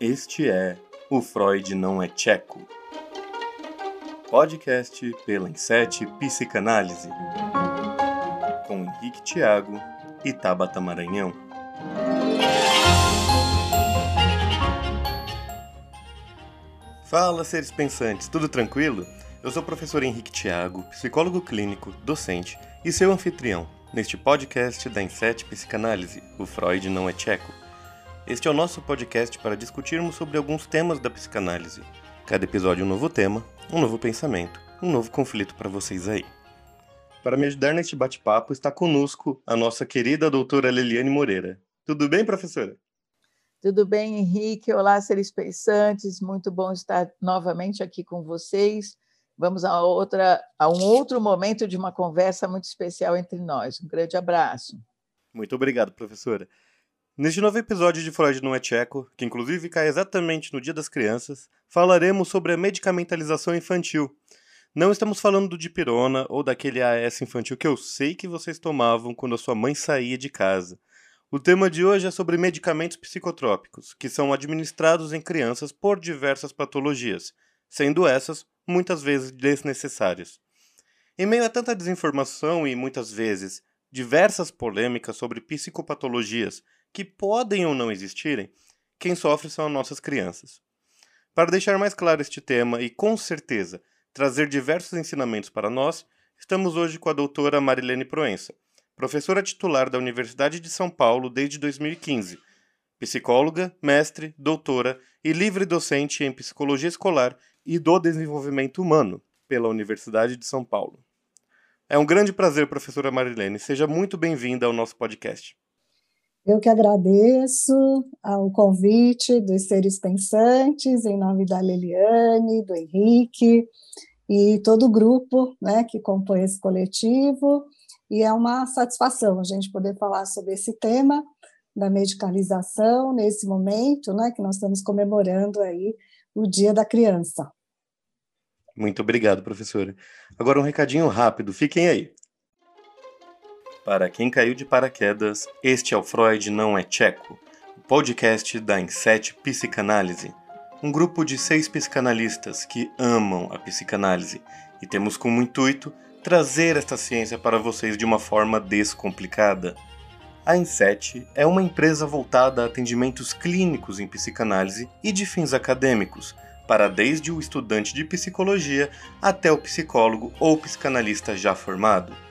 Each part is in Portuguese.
Este é O Freud Não é Tcheco. Podcast pela Insete Psicanálise. Com Henrique Tiago e Tabata Maranhão. Fala, seres pensantes, tudo tranquilo? Eu sou o professor Henrique Tiago, psicólogo clínico, docente e seu anfitrião neste podcast da Insete Psicanálise, O Freud Não é Tcheco este é o nosso podcast para discutirmos sobre alguns temas da psicanálise. Cada episódio um novo tema, um novo pensamento, um novo conflito para vocês aí. Para me ajudar neste bate-papo está conosco a nossa querida doutora Leliane Moreira. Tudo bem, professora? Tudo bem, Henrique? Olá, seres pensantes. Muito bom estar novamente aqui com vocês. Vamos a, outra, a um outro momento de uma conversa muito especial entre nós. Um grande abraço. Muito obrigado, professora. Neste novo episódio de Freud não é Tcheco, que inclusive cai exatamente no Dia das Crianças, falaremos sobre a medicamentalização infantil. Não estamos falando do dipirona ou daquele AS infantil que eu sei que vocês tomavam quando a sua mãe saía de casa. O tema de hoje é sobre medicamentos psicotrópicos, que são administrados em crianças por diversas patologias, sendo essas muitas vezes desnecessárias. Em meio a tanta desinformação e muitas vezes diversas polêmicas sobre psicopatologias que podem ou não existirem, quem sofre são as nossas crianças. Para deixar mais claro este tema e, com certeza, trazer diversos ensinamentos para nós, estamos hoje com a doutora Marilene Proença, professora titular da Universidade de São Paulo desde 2015, psicóloga, mestre, doutora e livre docente em psicologia escolar e do desenvolvimento humano pela Universidade de São Paulo. É um grande prazer, professora Marilene. Seja muito bem-vinda ao nosso podcast. Eu que agradeço ao convite dos seres pensantes, em nome da Liliane, do Henrique e todo o grupo né, que compõe esse coletivo. E é uma satisfação a gente poder falar sobre esse tema da medicalização nesse momento, né, que nós estamos comemorando aí o Dia da Criança. Muito obrigado, professora. Agora um recadinho rápido, fiquem aí. Para quem caiu de paraquedas, este é o Freud Não é Tcheco, o podcast da Inset Psicanálise, um grupo de seis psicanalistas que amam a psicanálise e temos como intuito trazer esta ciência para vocês de uma forma descomplicada. A Inset é uma empresa voltada a atendimentos clínicos em psicanálise e de fins acadêmicos, para desde o estudante de psicologia até o psicólogo ou psicanalista já formado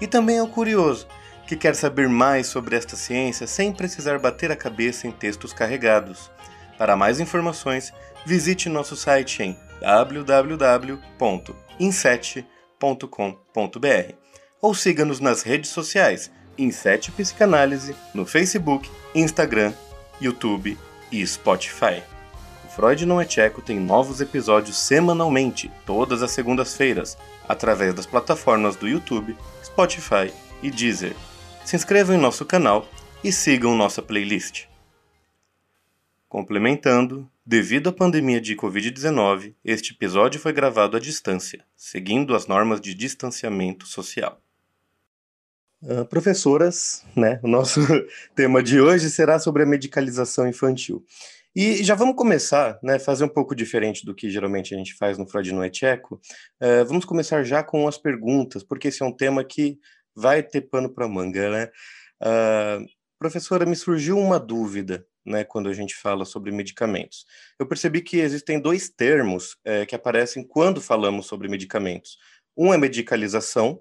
e também ao curioso, que quer saber mais sobre esta ciência sem precisar bater a cabeça em textos carregados. Para mais informações, visite nosso site em www.inset.com.br ou siga-nos nas redes sociais Inset Psicanálise no Facebook, Instagram, YouTube e Spotify. O Freud Não é Tcheco tem novos episódios semanalmente, todas as segundas-feiras, através das plataformas do YouTube, Spotify e Deezer. Se inscrevam em nosso canal e sigam nossa playlist. Complementando, devido à pandemia de Covid-19, este episódio foi gravado à distância, seguindo as normas de distanciamento social. Uh, professoras, né, o nosso tema de hoje será sobre a medicalização infantil. E já vamos começar, né, fazer um pouco diferente do que geralmente a gente faz no Freud no Etcheco. Uh, vamos começar já com as perguntas, porque esse é um tema que vai ter pano para manga, né? Uh, professora, me surgiu uma dúvida, né, quando a gente fala sobre medicamentos. Eu percebi que existem dois termos é, que aparecem quando falamos sobre medicamentos. Um é medicalização,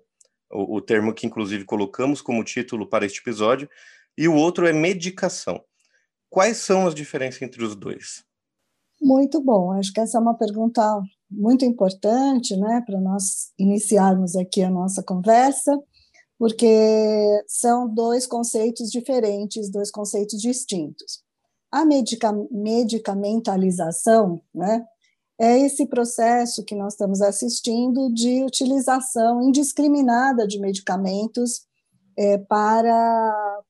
o, o termo que inclusive colocamos como título para este episódio, e o outro é medicação. Quais são as diferenças entre os dois? Muito bom, acho que essa é uma pergunta muito importante, né, para nós iniciarmos aqui a nossa conversa, porque são dois conceitos diferentes, dois conceitos distintos. A medica medicamentalização, né, é esse processo que nós estamos assistindo de utilização indiscriminada de medicamentos é, para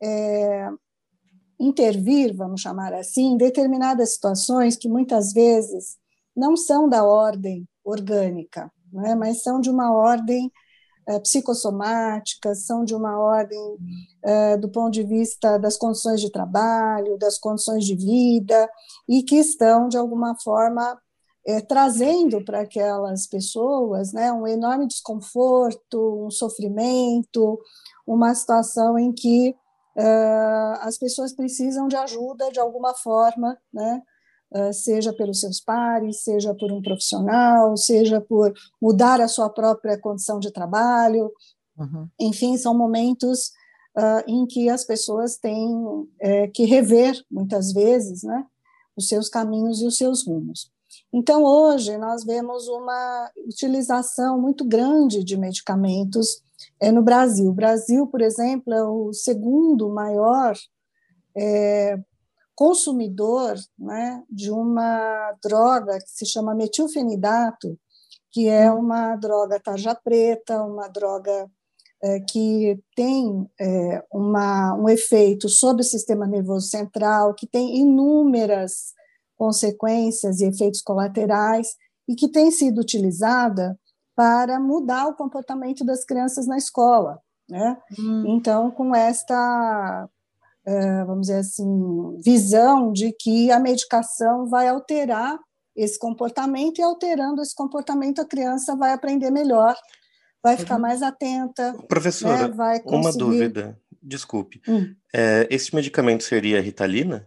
é, intervir, vamos chamar assim, em determinadas situações que muitas vezes não são da ordem orgânica, né, mas são de uma ordem é, psicossomáticas, são de uma ordem é, do ponto de vista das condições de trabalho, das condições de vida, e que estão, de alguma forma, é, trazendo para aquelas pessoas né, um enorme desconforto, um sofrimento, uma situação em que uh, as pessoas precisam de ajuda de alguma forma, né, uh, seja pelos seus pares, seja por um profissional, seja por mudar a sua própria condição de trabalho. Uhum. Enfim, são momentos uh, em que as pessoas têm é, que rever, muitas vezes, né, os seus caminhos e os seus rumos. Então, hoje, nós vemos uma utilização muito grande de medicamentos é, no Brasil. O Brasil, por exemplo, é o segundo maior é, consumidor né, de uma droga que se chama metilfenidato, que é uma droga tarja preta, uma droga é, que tem é, uma, um efeito sobre o sistema nervoso central, que tem inúmeras consequências e efeitos colaterais e que tem sido utilizada para mudar o comportamento das crianças na escola, né? Hum. Então, com esta, é, vamos dizer assim, visão de que a medicação vai alterar esse comportamento e alterando esse comportamento a criança vai aprender melhor, vai ficar uhum. mais atenta. Professora, né? vai conseguir... uma dúvida, desculpe. Hum. É, esse medicamento seria Ritalina?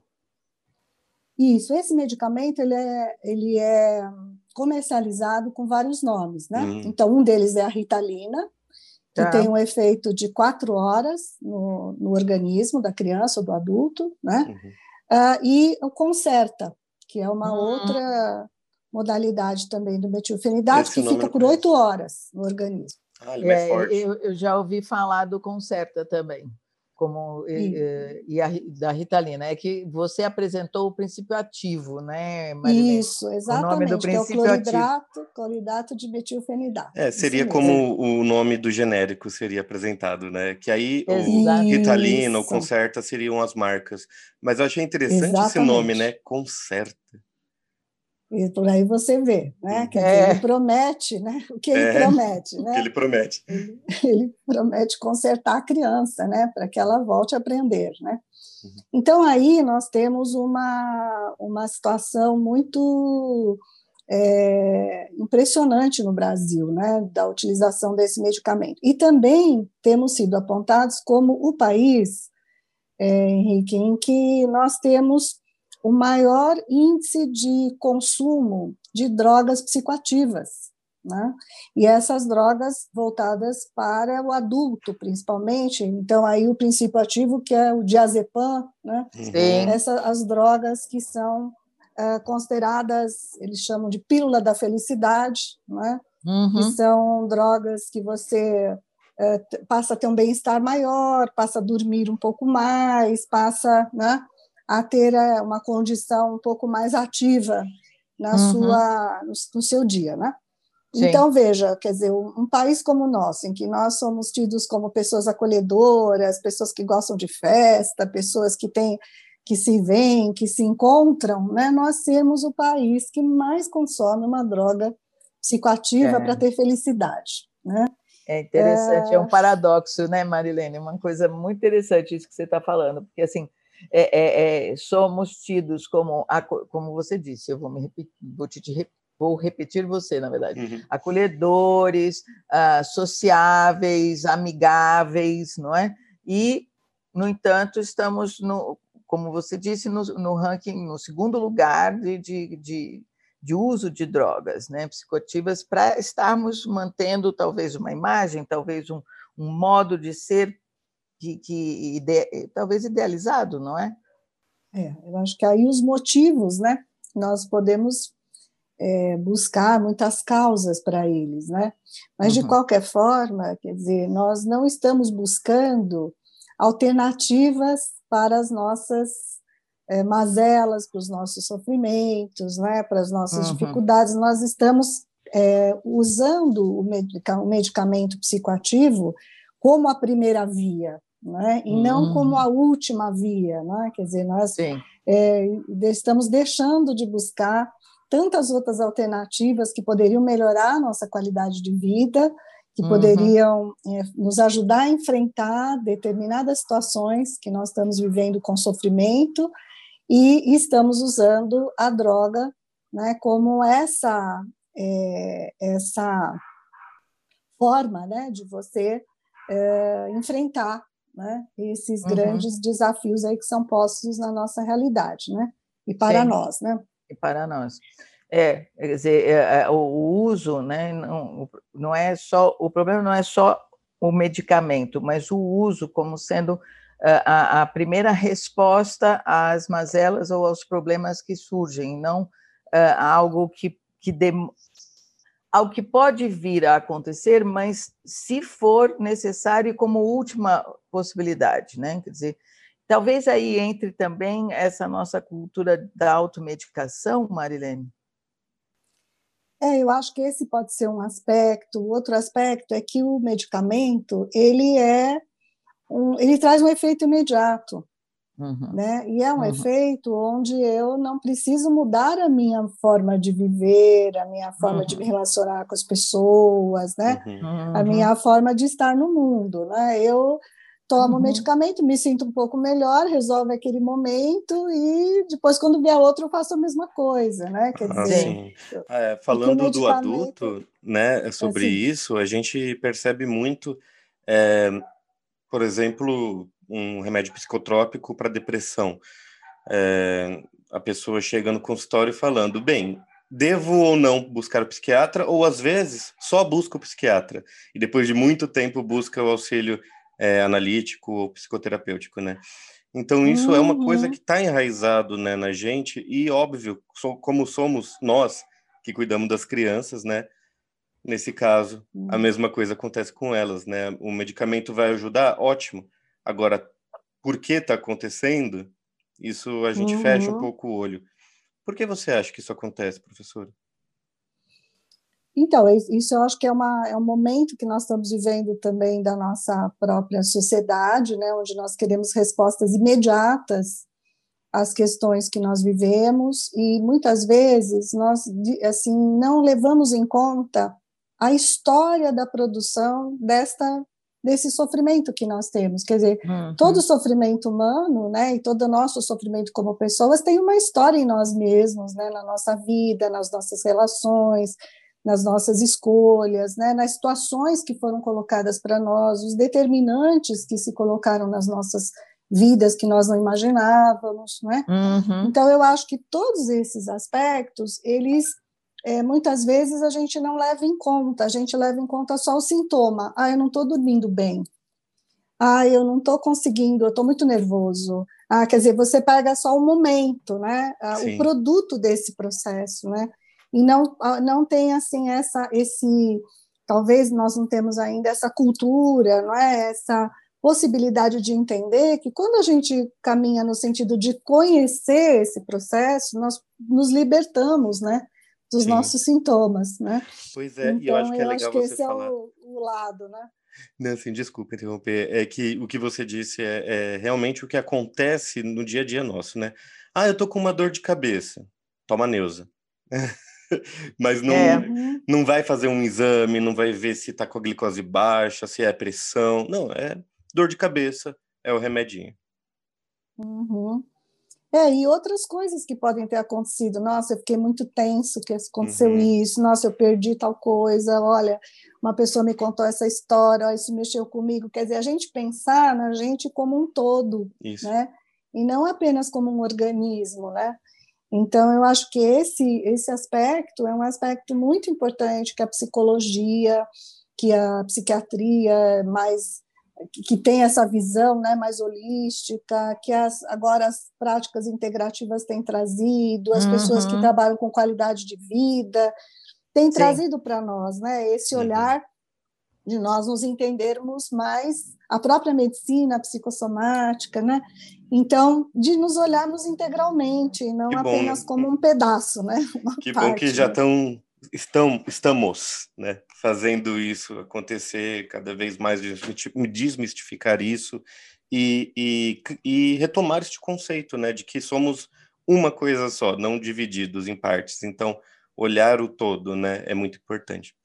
Isso, esse medicamento ele é, ele é comercializado com vários nomes, né? Hum. Então, um deles é a Ritalina, que tá. tem um efeito de quatro horas no, no, organismo da criança ou do adulto, né? Uhum. Uh, e o Concerta, que é uma uhum. outra modalidade também do metilfenidato, que fica por oito horas no organismo. Ah, ele é, é forte. Eu, eu já ouvi falar do Concerta também como e, eh, e, a, da Ritalina, é que você apresentou o princípio ativo, né, Marilene? Isso, exatamente. O nome do princípio é o cloridrato, ativo. cloridrato de metilfenidato. É, seria como o nome do genérico seria apresentado, né? Que aí o Ritalina, o Concerta seriam as marcas. Mas eu achei interessante exatamente. esse nome, né? Concerta. E por aí você vê, né? Quer é. ele promete, né? O que ele é, promete, né? O que ele promete. Ele, ele promete consertar a criança, né? Para que ela volte a aprender, né? Uhum. Então aí nós temos uma, uma situação muito é, impressionante no Brasil, né? Da utilização desse medicamento. E também temos sido apontados como o país, é, Henrique, em que nós temos o maior índice de consumo de drogas psicoativas. Né? E essas drogas voltadas para o adulto, principalmente. Então, aí o princípio ativo, que é o diazepam, né? Essas, as drogas que são é, consideradas, eles chamam de pílula da felicidade, né? Uhum. que são drogas que você é, passa a ter um bem-estar maior, passa a dormir um pouco mais, passa né, a ter é, uma condição um pouco mais ativa na uhum. sua, no, no, seu dia, né? Sim. Então, veja, quer dizer, um, um, país como o nosso, em que nós somos tidos como pessoas acolhedoras, pessoas que gostam de festa, pessoas que têm que se veem, que se encontram, né? Nós sermos o país que mais consome uma droga psicoativa é. para ter felicidade, né? É interessante, é... é um paradoxo, né, Marilene? Uma coisa muito interessante isso que você está falando, porque assim, é, é, é, somos tidos como, como você disse, eu vou me repetir, vou te, vou repetir você, na verdade, uhum. acolhedores, uh, sociáveis, amigáveis, não é? E, no entanto, estamos, no, como você disse, no, no ranking, no segundo lugar de, de, de, de uso de drogas né, psicoativas, para estarmos mantendo talvez uma imagem, talvez um, um modo de ser que, que ide, talvez idealizado, não é? É, eu acho que aí os motivos, né? Nós podemos é, buscar muitas causas para eles, né? Mas uhum. de qualquer forma, quer dizer, nós não estamos buscando alternativas para as nossas é, mazelas, para os nossos sofrimentos, né? Para as nossas uhum. dificuldades. Nós estamos é, usando o, medica o medicamento psicoativo como a primeira via, né? e não hum. como a última via. Né? Quer dizer, nós é, estamos deixando de buscar tantas outras alternativas que poderiam melhorar a nossa qualidade de vida que uhum. poderiam é, nos ajudar a enfrentar determinadas situações que nós estamos vivendo com sofrimento e estamos usando a droga né, como essa é, essa forma né, de você é, enfrentar né, esses uhum. grandes desafios aí que são postos na nossa realidade, né? E para Sim. nós, né? E para nós. É, quer dizer, é, é, o uso, né, não, não é só, o problema não é só o medicamento, mas o uso como sendo é, a, a primeira resposta às mazelas ou aos problemas que surgem, não uh, algo que, que dem, algo que pode vir a acontecer, mas se for necessário como última possibilidade, né? Quer dizer, talvez aí entre também essa nossa cultura da automedicação, Marilene. É, eu acho que esse pode ser um aspecto. Outro aspecto é que o medicamento ele é um, ele traz um efeito imediato. Uhum. Né? E é um uhum. efeito onde eu não preciso mudar a minha forma de viver, a minha forma uhum. de me relacionar com as pessoas, né? Uhum. a minha forma de estar no mundo. Né? Eu tomo uhum. medicamento, me sinto um pouco melhor, resolve aquele momento e depois, quando vier outro, eu faço a mesma coisa. Né? Quer ah, dizer, é, falando do adulto né, sobre assim, isso, a gente percebe muito, é, por exemplo um remédio psicotrópico para depressão. É, a pessoa chega no consultório falando, bem, devo ou não buscar o psiquiatra, ou às vezes só busca o psiquiatra, e depois de muito tempo busca o auxílio é, analítico ou psicoterapêutico, né? Então isso uhum. é uma coisa uhum. que está enraizado né, na gente, e óbvio, so, como somos nós que cuidamos das crianças, né? Nesse caso, a uhum. mesma coisa acontece com elas, né? O medicamento vai ajudar, ótimo, Agora, por que está acontecendo? Isso a gente uhum. fecha um uhum. pouco o olho. Por que você acha que isso acontece, professora? Então, isso eu acho que é, uma, é um momento que nós estamos vivendo também da nossa própria sociedade, né, onde nós queremos respostas imediatas às questões que nós vivemos e muitas vezes nós assim não levamos em conta a história da produção desta desse sofrimento que nós temos. Quer dizer, uhum. todo sofrimento humano, né, e todo o nosso sofrimento como pessoas tem uma história em nós mesmos, né, na nossa vida, nas nossas relações, nas nossas escolhas, né, nas situações que foram colocadas para nós, os determinantes que se colocaram nas nossas vidas que nós não imaginávamos, né? Uhum. Então eu acho que todos esses aspectos eles é, muitas vezes a gente não leva em conta, a gente leva em conta só o sintoma. Ah, eu não estou dormindo bem. Ah, eu não estou conseguindo, eu estou muito nervoso. Ah, quer dizer, você pega só o momento, né? Ah, o produto desse processo, né? E não, ah, não tem, assim, essa, esse... Talvez nós não temos ainda essa cultura, não é? Essa possibilidade de entender que quando a gente caminha no sentido de conhecer esse processo, nós nos libertamos, né? Dos Sim. nossos sintomas, né? Pois é, então, e eu acho que é legal você falar. É o, o, lado, né? Não, assim, desculpa interromper. É que o que você disse é, é, realmente o que acontece no dia a dia nosso, né? Ah, eu tô com uma dor de cabeça. Toma Neuza. Mas não, é. não vai fazer um exame, não vai ver se tá com a glicose baixa, se é pressão. Não, é dor de cabeça, é o remedinho. Uhum. É, e outras coisas que podem ter acontecido. Nossa, eu fiquei muito tenso que aconteceu uhum. isso. Nossa, eu perdi tal coisa. Olha, uma pessoa me contou essa história. isso mexeu comigo. Quer dizer, a gente pensar na gente como um todo, isso. né? E não apenas como um organismo, né? Então, eu acho que esse, esse aspecto é um aspecto muito importante que a psicologia, que a psiquiatria mais que tem essa visão né, mais holística, que as, agora as práticas integrativas têm trazido, as uhum. pessoas que uhum. trabalham com qualidade de vida, têm Sim. trazido para nós né, esse uhum. olhar de nós nos entendermos mais a própria medicina, a psicossomática, né? Então, de nos olharmos integralmente, não apenas como um pedaço, né? Uma que parte, bom que já né? estão, estamos né, fazendo isso acontecer cada vez mais, desmistificar isso e, e, e, retomar este conceito né, de que somos uma coisa só, não divididos em partes. Então, olhar o todo né, é muito importante.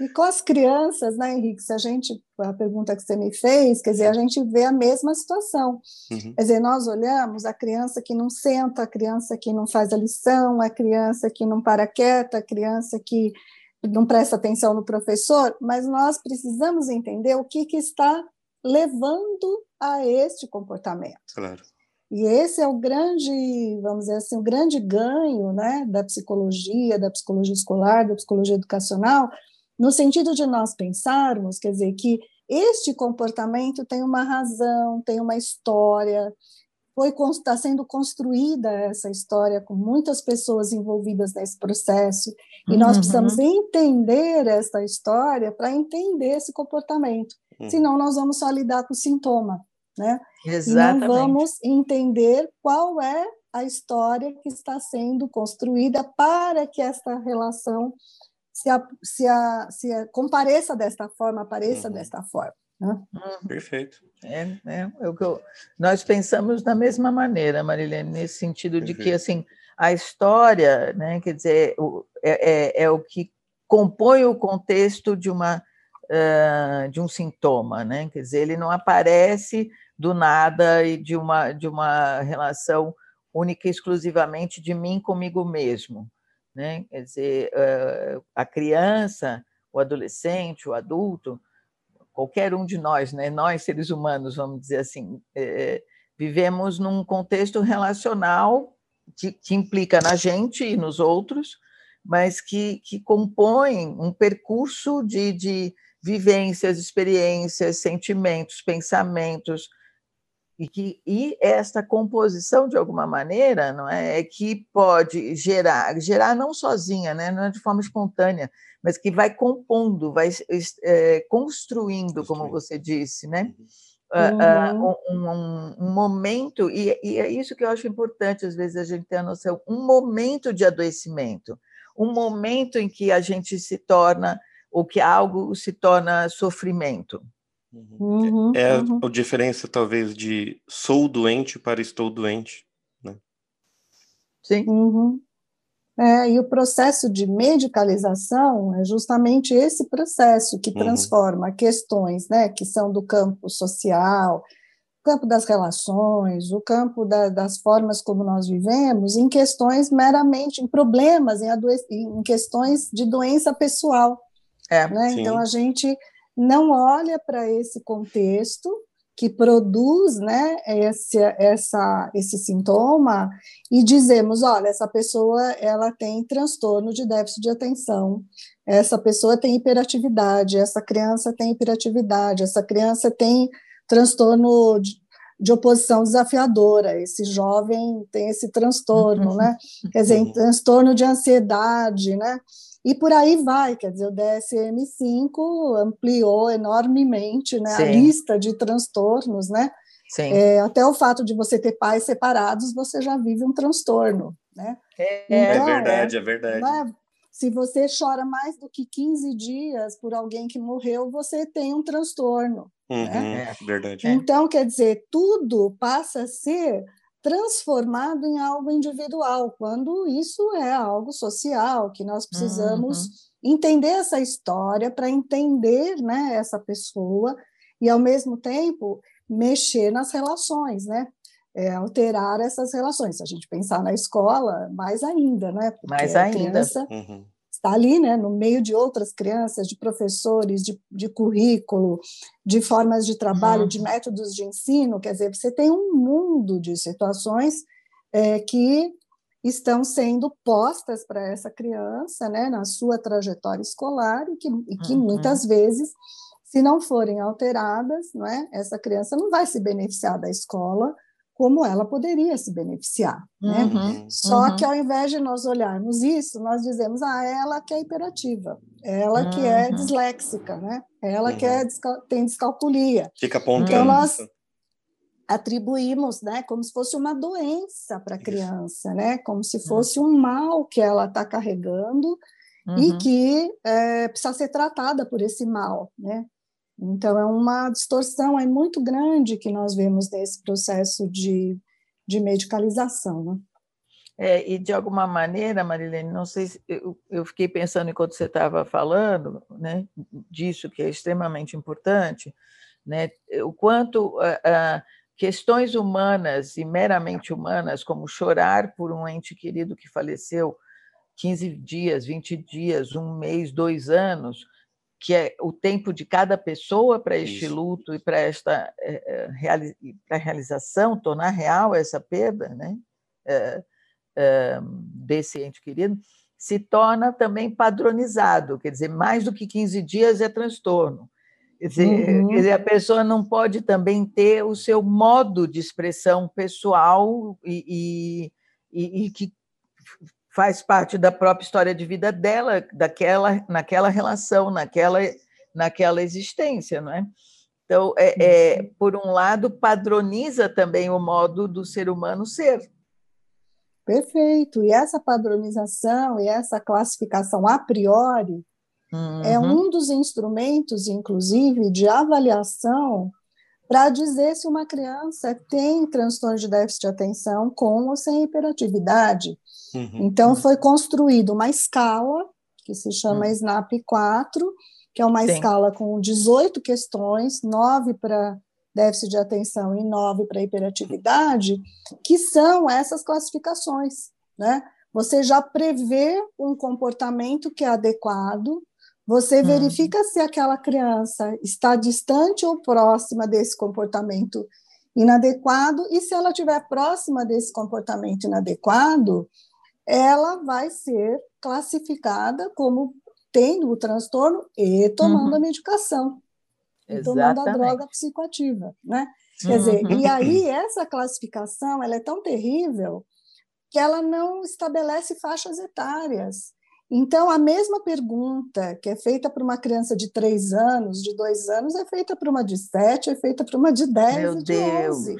E com as crianças, né, Henrique, se a gente, a pergunta que você me fez, quer dizer, a gente vê a mesma situação. Uhum. Quer dizer, nós olhamos a criança que não senta, a criança que não faz a lição, a criança que não para quieta, a criança que não presta atenção no professor, mas nós precisamos entender o que, que está levando a este comportamento. Claro. E esse é o grande, vamos dizer assim, o grande ganho né, da psicologia, da psicologia escolar, da psicologia educacional, no sentido de nós pensarmos, quer dizer, que este comportamento tem uma razão, tem uma história, foi está sendo construída essa história com muitas pessoas envolvidas nesse processo e nós uhum. precisamos entender essa história para entender esse comportamento. Uhum. Senão nós vamos só lidar com o sintoma, né? Exatamente. E não vamos entender qual é a história que está sendo construída para que esta relação se, a, se, a, se a, compareça desta forma, apareça uhum. desta forma. Né? Uhum. Perfeito. É, é, é o que eu, nós pensamos da mesma maneira, Marilene, nesse sentido Perfeito. de que assim a história, né, quer dizer, é, é, é, o que compõe o contexto de uma uh, de um sintoma, né? Quer dizer, ele não aparece do nada e de uma de uma relação única e exclusivamente de mim comigo mesmo né? Quer dizer, a criança, o adolescente, o adulto, qualquer um de nós, né? Nós seres humanos, vamos dizer assim, é, vivemos num contexto relacional que, que, implica na gente e nos outros, mas que, que compõe um percurso de, de vivências, experiências, sentimentos, pensamentos, e que e esta composição de alguma maneira não é, é que pode gerar gerar não sozinha né não é de forma espontânea mas que vai compondo vai é, construindo como você disse né uhum. um, um, um, momento e, e, é isso que eu acho importante às vezes a gente ter a noção um momento de adoecimento um momento em que a gente se torna ou que algo se torna sofrimento Uhum, é uhum. a diferença, talvez, de sou doente para estou doente. Né? Sim. Uhum. É, e o processo de medicalização é justamente esse processo que uhum. transforma questões né, que são do campo social, campo das relações, o campo da, das formas como nós vivemos, em questões meramente, em problemas, em, em questões de doença pessoal. É, né? Então, a gente não olha para esse contexto que produz né, esse, essa, esse sintoma e dizemos, olha, essa pessoa ela tem transtorno de déficit de atenção, essa pessoa tem hiperatividade, essa criança tem hiperatividade, essa criança tem transtorno de, de oposição desafiadora, esse jovem tem esse transtorno, né? Quer dizer, transtorno de ansiedade, né? E por aí vai, quer dizer, o DSM-5 ampliou enormemente né, a lista de transtornos, né? É, até o fato de você ter pais separados, você já vive um transtorno, né? É, então, é verdade, é, é verdade. Né, se você chora mais do que 15 dias por alguém que morreu, você tem um transtorno. Uhum, né? É verdade. Então, quer dizer, tudo passa a ser transformado em algo individual, quando isso é algo social, que nós precisamos uhum. entender essa história para entender né, essa pessoa e, ao mesmo tempo, mexer nas relações, né? É, alterar essas relações. Se a gente pensar na escola, mais ainda, né? Porque mais ainda. Criança, uhum está ali, né, no meio de outras crianças, de professores, de, de currículo, de formas de trabalho, uhum. de métodos de ensino, quer dizer, você tem um mundo de situações é, que estão sendo postas para essa criança, né, na sua trajetória escolar e que, e que uhum. muitas vezes, se não forem alteradas, não é, essa criança não vai se beneficiar da escola, como ela poderia se beneficiar. Né? Uhum, Só uhum. que ao invés de nós olharmos isso, nós dizemos, ah, ela que é hiperativa, ela que é uhum. disléxica, né? ela que é, uhum. tem descalculia. Fica apontando. Então, nós atribuímos né, como se fosse uma doença para a criança, né? como se fosse um mal que ela está carregando e uhum. que é, precisa ser tratada por esse mal. Né? Então, é uma distorção é muito grande que nós vemos nesse processo de, de medicalização. Né? É, e de alguma maneira, Marilene, não sei se eu, eu fiquei pensando enquanto você estava falando, né, disso que é extremamente importante, né, o quanto uh, uh, questões humanas e meramente humanas, como chorar por um ente querido que faleceu 15 dias, 20 dias, um mês, dois anos, que é o tempo de cada pessoa para este Isso. luto e para esta é, para realização, tornar real essa perda, né? É, é, desse ente querido, se torna também padronizado, quer dizer, mais do que 15 dias é transtorno. Quer dizer, uhum. quer dizer, a pessoa não pode também ter o seu modo de expressão pessoal e, e, e, e que faz parte da própria história de vida dela, daquela, naquela relação, naquela, naquela existência, não é? Então, é, é, por um lado, padroniza também o modo do ser humano ser. Perfeito. E essa padronização e essa classificação a priori é uhum. é um dos instrumentos, inclusive, de avaliação para dizer se uma criança tem transtorno de déficit de atenção com ou sem hiperatividade. Uhum. Então, foi construída uma escala, que se chama uhum. SNAP 4, que é uma Sim. escala com 18 questões, nove para déficit de atenção e nove para hiperatividade, que são essas classificações, né? Você já prevê um comportamento que é adequado, você hum. verifica se aquela criança está distante ou próxima desse comportamento inadequado, e se ela estiver próxima desse comportamento inadequado, ela vai ser classificada como tendo o transtorno e tomando uhum. a medicação, e tomando a droga psicoativa, né? Quer dizer, e uhum. aí essa classificação ela é tão terrível que ela não estabelece faixas etárias. Então, a mesma pergunta que é feita para uma criança de três anos, de dois anos, é feita para uma de sete, é feita para uma de dez Meu e de Deus. onze.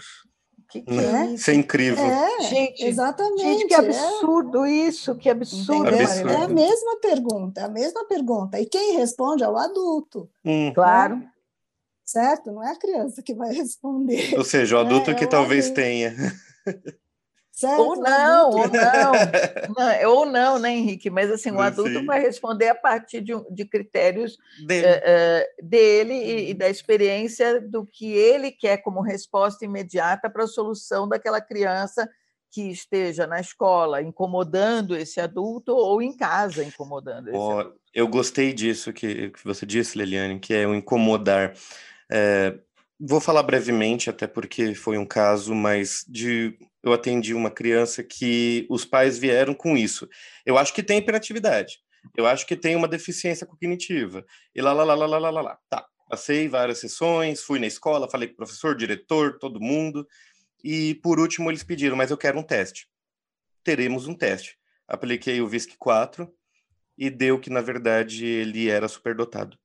Que que é? é? Isso é incrível. É, gente, exatamente. Gente, que é. absurdo é. isso, que absurdo. absurdo. É a mesma pergunta, é a mesma pergunta. E quem responde é o adulto. Hum. Claro. Né? Certo? Não é a criança que vai responder. Ou seja, o adulto é, que talvez tenha. Certo, ou não, ou não, não, ou não, né, Henrique? Mas assim, o adulto Sim. vai responder a partir de, de critérios dele, uh, dele e, e, da experiência do que ele quer como resposta imediata para a solução daquela criança que esteja na escola incomodando esse adulto ou em casa incomodando esse oh, adulto. Eu gostei disso que, que você disse, Leliane, que é o incomodar. É, vou falar brevemente, até porque foi um caso, mas de eu atendi uma criança que os pais vieram com isso. Eu acho que tem hiperatividade. Eu acho que tem uma deficiência cognitiva. E lá, lá, lá, lá, lá, lá, lá. Tá. Passei várias sessões, fui na escola, falei com o professor, diretor, todo mundo. E por último eles pediram, mas eu quero um teste. Teremos um teste. Apliquei o VISC 4 e deu que, na verdade, ele era superdotado.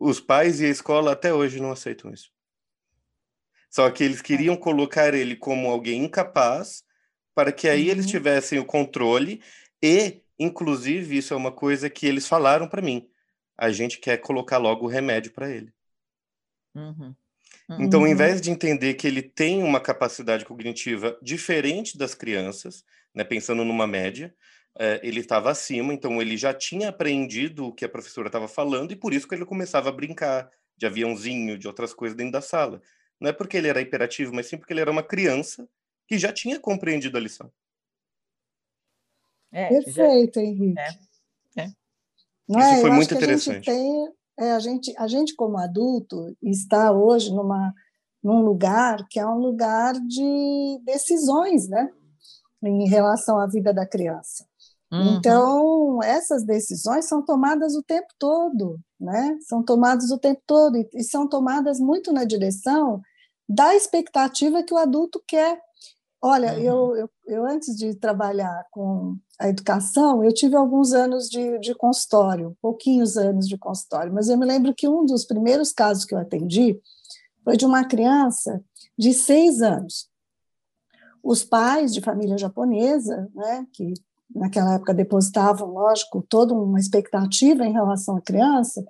Os pais e a escola até hoje não aceitam isso. Só que eles é. queriam colocar ele como alguém incapaz para que aí uhum. eles tivessem o controle e, inclusive, isso é uma coisa que eles falaram para mim. A gente quer colocar logo o remédio para ele. Uhum. Uhum. Então, ao invés de entender que ele tem uma capacidade cognitiva diferente das crianças, né, pensando numa média, é, ele estava acima, então ele já tinha aprendido o que a professora estava falando e por isso que ele começava a brincar de aviãozinho, de outras coisas dentro da sala. Não é porque ele era hiperativo, mas sim porque ele era uma criança que já tinha compreendido a lição. É, Perfeito, já... Henrique. É, é. Isso é, foi muito interessante. A gente, tem, é, a, gente, a gente, como adulto, está hoje numa, num lugar que é um lugar de decisões, né? Em relação à vida da criança. Uhum. Então, essas decisões são tomadas o tempo todo, né? São tomadas o tempo todo e, e são tomadas muito na direção da expectativa que o adulto quer. Olha, uhum. eu, eu, eu, antes de trabalhar com a educação, eu tive alguns anos de, de consultório, pouquinhos anos de consultório, mas eu me lembro que um dos primeiros casos que eu atendi foi de uma criança de seis anos. Os pais de família japonesa, né, que naquela época depositavam, lógico, toda uma expectativa em relação à criança,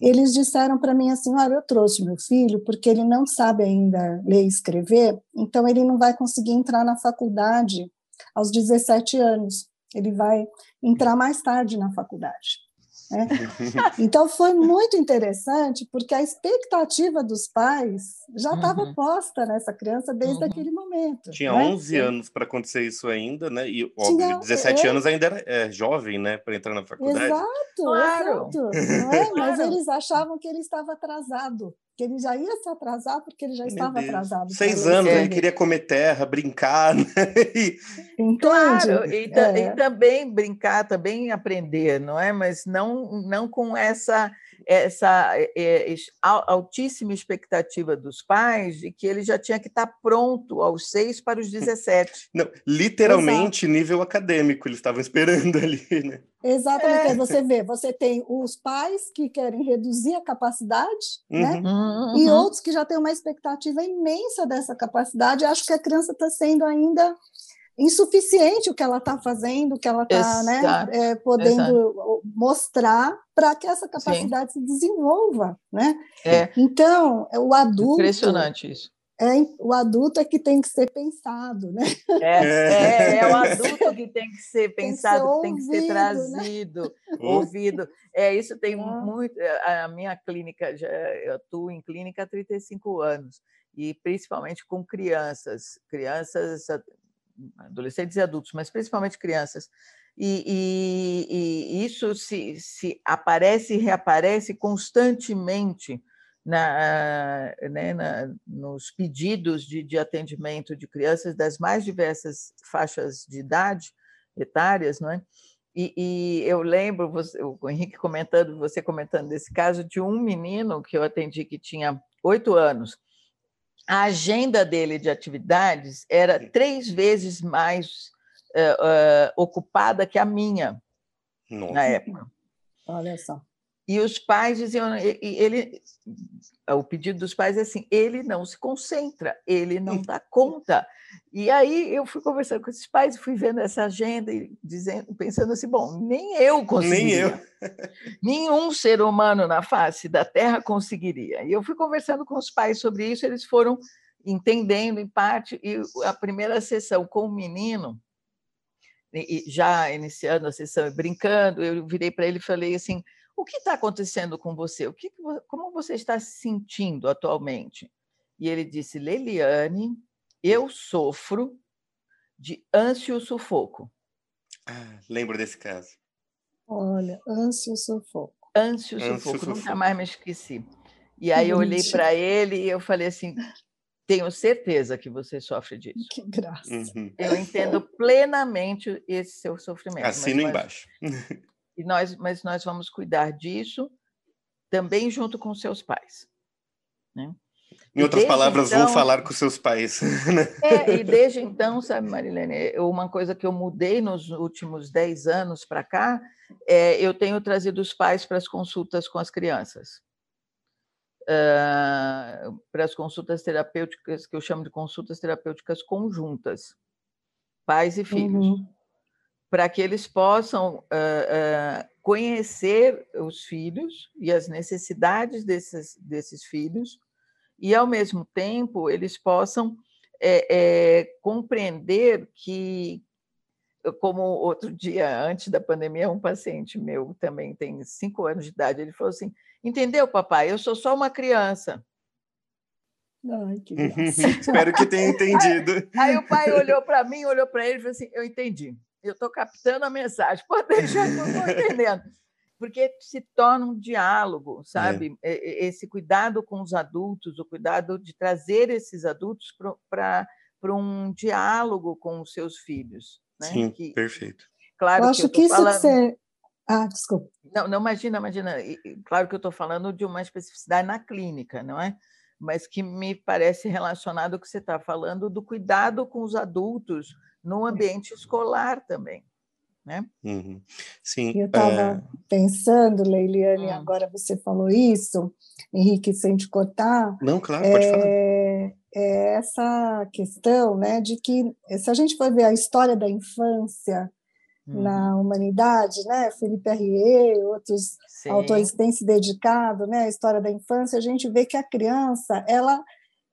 eles disseram para mim assim: olha, eu trouxe meu filho porque ele não sabe ainda ler e escrever, então ele não vai conseguir entrar na faculdade aos 17 anos. Ele vai entrar mais tarde na faculdade. Né? Então foi muito interessante, porque a expectativa dos pais já estava uhum. posta nessa criança desde uhum. aquele momento. Tinha né? 11 anos para acontecer isso ainda, né? E, óbvio, Tinha, 17 é... anos ainda era é, jovem, né? Para entrar na faculdade. Exato, claro. exato. Não é? Mas eles achavam que ele estava atrasado que ele já ia se atrasar porque ele já Meu estava Deus. atrasado. Seis anos, ele queria comer terra, brincar, né? E... Claro, e, é. e, também brincar, também aprender, não é? Mas não, não com essa essa é, altíssima expectativa dos pais de que ele já tinha que estar pronto aos seis para os 17. Não, literalmente Exato. nível acadêmico, eles estavam esperando ali, né? Exatamente, é. você vê, você tem os pais que querem reduzir a capacidade, né? uhum. né? Uhum. E outros que já têm uma expectativa imensa dessa capacidade. Acho que a criança está sendo ainda insuficiente o que ela está fazendo, o que ela está né, é, podendo Exato. mostrar para que essa capacidade Sim. se desenvolva, né? É. Então, o adulto... Impressionante isso. É, o adulto é que tem que ser pensado, né? É, é, é o adulto que tem que ser pensado, tem que ser, ouvido, que ser né? trazido, né? ouvido. É, isso tem muito... A minha clínica, já, eu atuo em clínica há 35 anos, e principalmente com crianças, crianças adolescentes e adultos, mas principalmente crianças. E, e, e isso se, se, aparece e reaparece constantemente na, né, na, nos pedidos de, de, atendimento de crianças das mais diversas faixas de idade etárias, não é? E, e eu lembro você, o Henrique comentando, você comentando desse caso de um menino que eu atendi que tinha oito anos a agenda dele de atividades era três vezes mais uh, uh, ocupada que a minha Nossa. na época. Olha só. E os pais diziam, ele, o pedido dos pais é assim, ele não se concentra, ele não dá conta. E aí eu fui conversando com esses pais, fui vendo essa agenda e dizendo, pensando assim, bom, nem eu conseguiria. Nem eu. Nenhum ser humano na face da Terra conseguiria. E eu fui conversando com os pais sobre isso, eles foram entendendo em parte, e a primeira sessão com o menino, já iniciando a sessão e brincando, eu virei para ele e falei assim, o que está acontecendo com você? O que, como você está se sentindo atualmente? E ele disse: Leliane, eu sofro de ânsia sufoco. Ah, lembro desse caso. Olha, ânsia sufoco. Ânsia sufoco, nunca mais me esqueci. E aí eu olhei para ele e eu falei assim: tenho certeza que você sofre disso. Que graça. Uhum. Eu entendo plenamente esse seu sofrimento. Assino embaixo. E nós, mas nós vamos cuidar disso também junto com seus pais. Né? Em outras palavras, então, vou falar com seus pais. Né? É, e desde então, sabe, Marilene, uma coisa que eu mudei nos últimos 10 anos para cá, é, eu tenho trazido os pais para as consultas com as crianças. Uh, para as consultas terapêuticas, que eu chamo de consultas terapêuticas conjuntas, pais e filhos. Uhum para que eles possam uh, uh, conhecer os filhos e as necessidades desses, desses filhos, e, ao mesmo tempo, eles possam é, é, compreender que, como outro dia, antes da pandemia, um paciente meu também tem cinco anos de idade, ele falou assim: Entendeu, papai? Eu sou só uma criança. Ai, que Espero que tenha entendido. Aí, aí o pai olhou para mim, olhou para ele e falou assim: Eu entendi eu estou captando a mensagem, pode deixar que eu estou entendendo. Porque se torna um diálogo, sabe? É. Esse cuidado com os adultos, o cuidado de trazer esses adultos para um diálogo com os seus filhos. Né? Sim, que, perfeito. Claro eu acho que, que isso falando... você... Ah, desculpa. Não, não, imagina, imagina. Claro que eu estou falando de uma especificidade na clínica, não é? Mas que me parece relacionado ao que você está falando do cuidado com os adultos, no ambiente escolar também. Né? Uhum. Sim. Eu estava é... pensando, Leiliane, hum. agora você falou isso, Henrique, sem te cortar. Não, claro, pode é, falar. É essa questão né, de que, se a gente for ver a história da infância hum. na humanidade, né, Felipe Arrier, outros Sim. autores têm se dedicado né, à história da infância, a gente vê que a criança, ela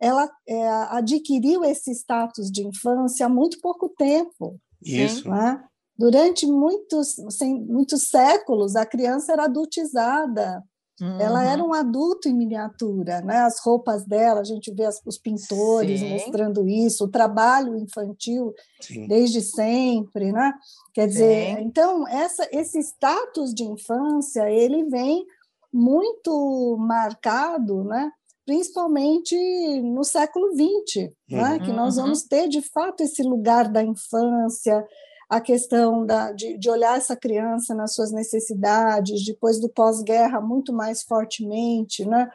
ela é, adquiriu esse status de infância há muito pouco tempo. Isso. Né? Durante muitos, sem, muitos séculos, a criança era adultizada. Uhum. Ela era um adulto em miniatura, né? As roupas dela, a gente vê as, os pintores Sim. mostrando isso, o trabalho infantil Sim. desde sempre, né? Quer dizer, Sim. então essa, esse status de infância ele vem muito marcado, né? Principalmente no século XX, uhum. né? que nós uhum. vamos ter de fato esse lugar da infância, a questão da, de, de, olhar essa criança nas suas necessidades, depois do pós-guerra, muito mais fortemente. Né?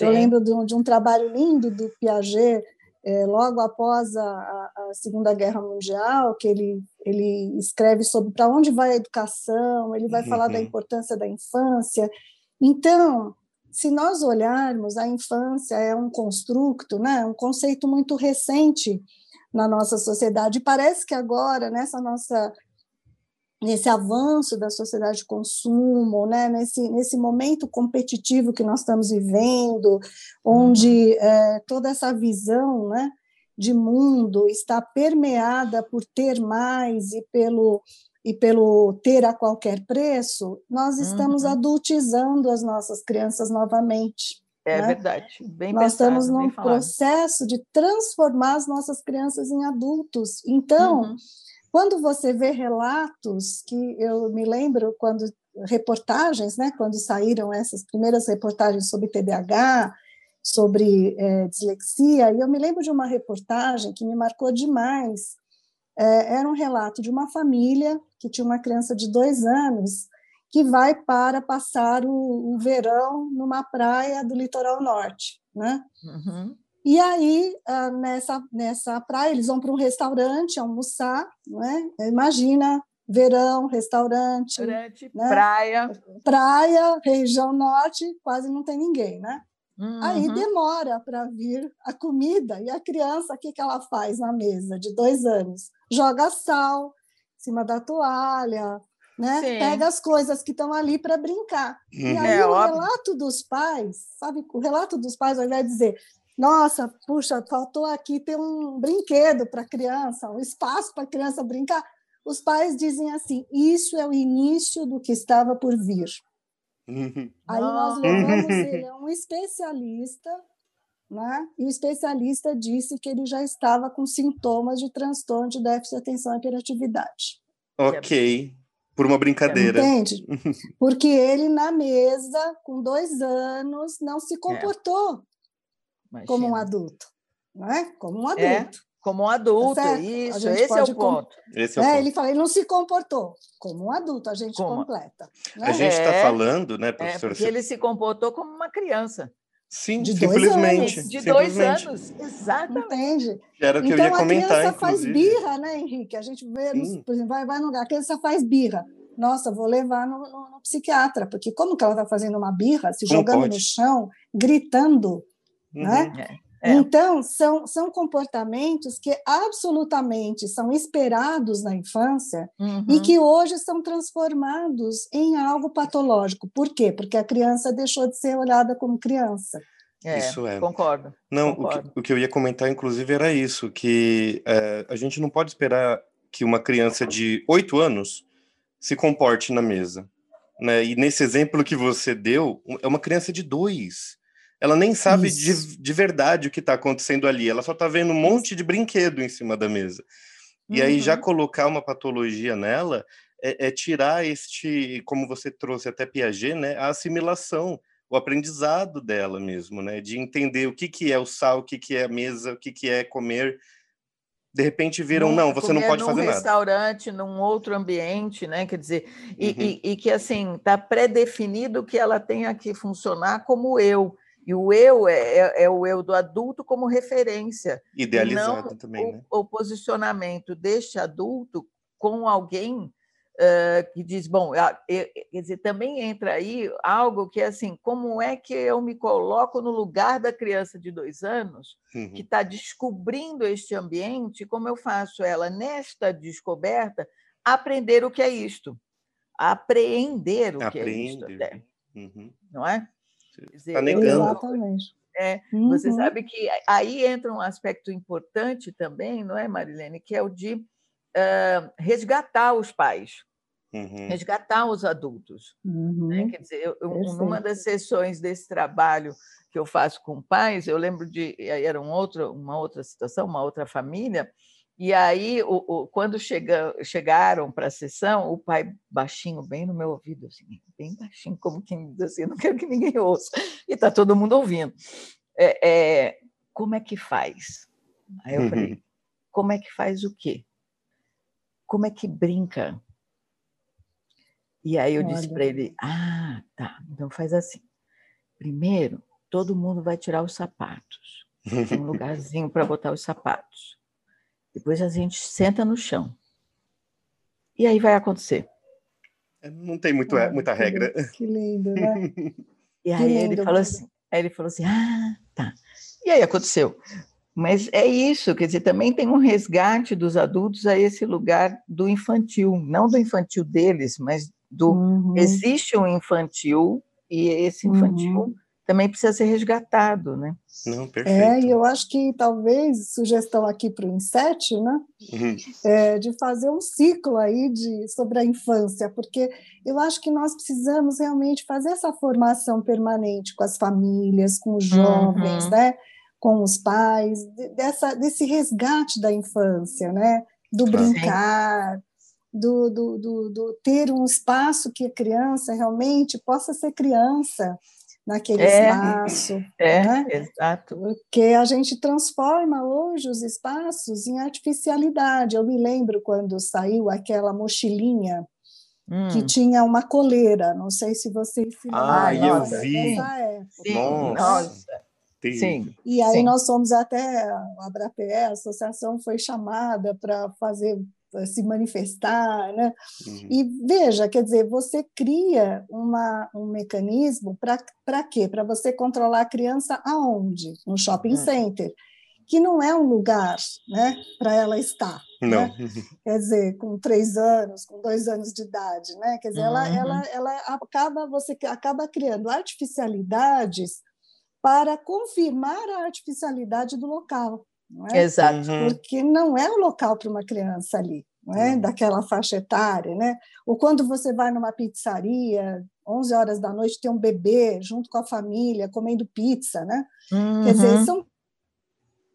Eu lembro de um, de um, trabalho lindo do Piaget, é, logo após a, a, Segunda Guerra Mundial, que ele, ele escreve sobre para onde vai a educação, ele vai uhum. falar da uhum. importância da infância. Então, se nós olharmos, a infância é um construto, né, um conceito muito recente na nossa sociedade. Parece que agora, nessa nossa nesse avanço da sociedade de consumo, né, nesse, nesse momento competitivo que nós estamos vivendo, onde é, toda essa visão né, de mundo está permeada por ter mais e pelo, e pelo ter a qualquer preço, nós estamos uhum. adultizando as nossas crianças novamente. É né? verdade. Bem Nós pensado, estamos num processo de transformar as nossas crianças em adultos. Então, uhum. quando você vê relatos que eu me lembro quando reportagens, né, quando saíram essas primeiras reportagens sobre TDAH, sobre é, dislexia, e eu me lembro de uma reportagem que me marcou demais. É, era um relato de uma família que tinha uma criança de dois anos que vai para passar o, o verão numa praia do litoral norte, né? Uhum. E aí, ah, nessa, nessa praia, eles vão para um restaurante almoçar, né? Imagina, verão, restaurante. Restaurante, né? praia. Praia, região norte, quase não tem ninguém, né? Uhum. Aí demora para vir a comida e a criança, o que, que ela faz na mesa de dois anos? Joga sal em cima da toalha, né? Pega as coisas que estão ali para brincar. Uhum. E aí é, o óbvio. relato dos pais, sabe? O relato dos pais, de dizer, nossa, puxa, faltou aqui ter um brinquedo para a criança, um espaço para a criança brincar. Os pais dizem assim: isso é o início do que estava por vir. Uhum. Aí nós levamos ele a um especialista, né? e o especialista disse que ele já estava com sintomas de transtorno de déficit de atenção e hiperatividade. Ok. Por uma brincadeira. Entende? Porque ele, na mesa, com dois anos, não se é. comportou é. como um adulto. Não é? Como um é, adulto. É. Como um adulto, tá isso, esse é o ponto. Esse é o é, ponto. Ele fala, ele não se comportou. Como um adulto, a gente como? completa. Né? A gente está falando, né, professora? É, porque ele se comportou como uma criança. Sim, de simplesmente. Dois de dois anos, exatamente. Entende? Era o que então, eu ia comentar, a criança inclusive. faz birra, né, Henrique? A gente vê, por exemplo, vai, vai no lugar, a criança faz birra. Nossa, vou levar no, no, no psiquiatra, porque como que ela está fazendo uma birra, se jogando pode? no chão, gritando, uhum. né? É. Então, são, são comportamentos que absolutamente são esperados na infância uhum. e que hoje são transformados em algo patológico. Por quê? Porque a criança deixou de ser olhada como criança. É, isso é. Concordo. Não, concordo. O, que, o, que, eu ia comentar, inclusive, era isso: que é, a gente não pode esperar que uma criança de oito anos se comporte na mesa. Né? E nesse exemplo que você deu, é uma criança de dois ela nem sabe de, de verdade o que está acontecendo ali, ela só está vendo um monte de brinquedo em cima da mesa. E uhum. aí já uhum. colocar uma patologia nela é, é, tirar este, como você trouxe até Piaget, né, a assimilação, o aprendizado dela mesmo, né, de entender o que, que é o sal, o que, que é a mesa, o que, que é comer. De repente viram, não, não você não pode fazer nada. Num restaurante, num outro ambiente, né? Quer dizer, e, uhum. e, e que assim está pré-definido que ela tenha que funcionar como eu. E o eu é, é, é, o eu do adulto como referência. Idealizado também, o, né? O posicionamento deste adulto com alguém uh, que diz, bom, quer dizer, também entra aí algo que é assim, como é que eu me coloco no lugar da criança de dois anos uhum. que está descobrindo este ambiente, como eu faço ela, nesta descoberta, aprender o que é isto, apreender o que é isto até. Uhum. Não é? Está negando. Exatamente. É, uhum. Você sabe que aí entra um aspecto importante também, não é, Marilene, que é o de uh, resgatar os pais, uhum. resgatar os adultos. Uhum. Né? Quer dizer, eu, eu, numa das sessões desse trabalho que eu faço com pais, eu lembro de era um outro, uma outra situação, uma outra família, e aí o, o quando chega, chegaram para a sessão, o pai baixinho, bem no meu ouvido, assim, bem baixinho, como quem diz assim, não quero que ninguém ouça, e está todo mundo ouvindo. É, é, como é que faz? Aí eu falei, como é que faz o quê? Como é que brinca? E aí eu Olha. disse para ele, ah, tá, então faz assim. Primeiro, todo mundo vai tirar os sapatos. Tem um lugarzinho para botar os sapatos. Depois a gente senta no chão. E aí vai acontecer. É, não tem muito, ah, muita regra. Que lindo, né? e aí lindo, ele falou assim, aí ele falou assim, ah, tá. E aí aconteceu. Mas é isso, quer dizer, também tem um resgate dos adultos a esse lugar do infantil, não do infantil deles, mas do uhum. existe um infantil e esse infantil uhum também precisa ser resgatado, né? Não, perfeito. É, e eu acho que talvez sugestão aqui para o Inset, né? Uhum. É, de fazer um ciclo aí de, sobre a infância, porque eu acho que nós precisamos realmente fazer essa formação permanente com as famílias, com os jovens, uhum. né? Com os pais, dessa, desse resgate da infância, né? Do brincar, do, do, do, do ter um espaço que a criança realmente possa ser criança, naquele é, espaço. É, né? exato. Porque a gente transforma hoje os espaços em artificialidade. Eu me lembro quando saiu aquela mochilinha hum. que tinha uma coleira, não sei se vocês se lembram. Ah, eu vi. Sim. Nossa. Nossa. Sim. E aí Sim. nós fomos até a Abrape, a associação foi chamada para fazer se manifestar, né? Uhum. E veja, quer dizer, você cria uma, um mecanismo para quê? Para você controlar a criança aonde? No shopping uhum. center, que não é um lugar, né, para ela estar. Né? Não. Né? Quer dizer, com três anos, com dois anos de idade, né? Quer dizer, uhum. ela, ela, ela acaba você acaba criando artificialidades para confirmar a artificialidade do local. Não é? Exato. Uhum. Porque não é o local para uma criança ali, não é? Uhum. daquela faixa etária. Né? Ou quando você vai numa pizzaria, 11 horas da noite, tem um bebê junto com a família comendo pizza. Né? Uhum. Quer dizer, uhum. são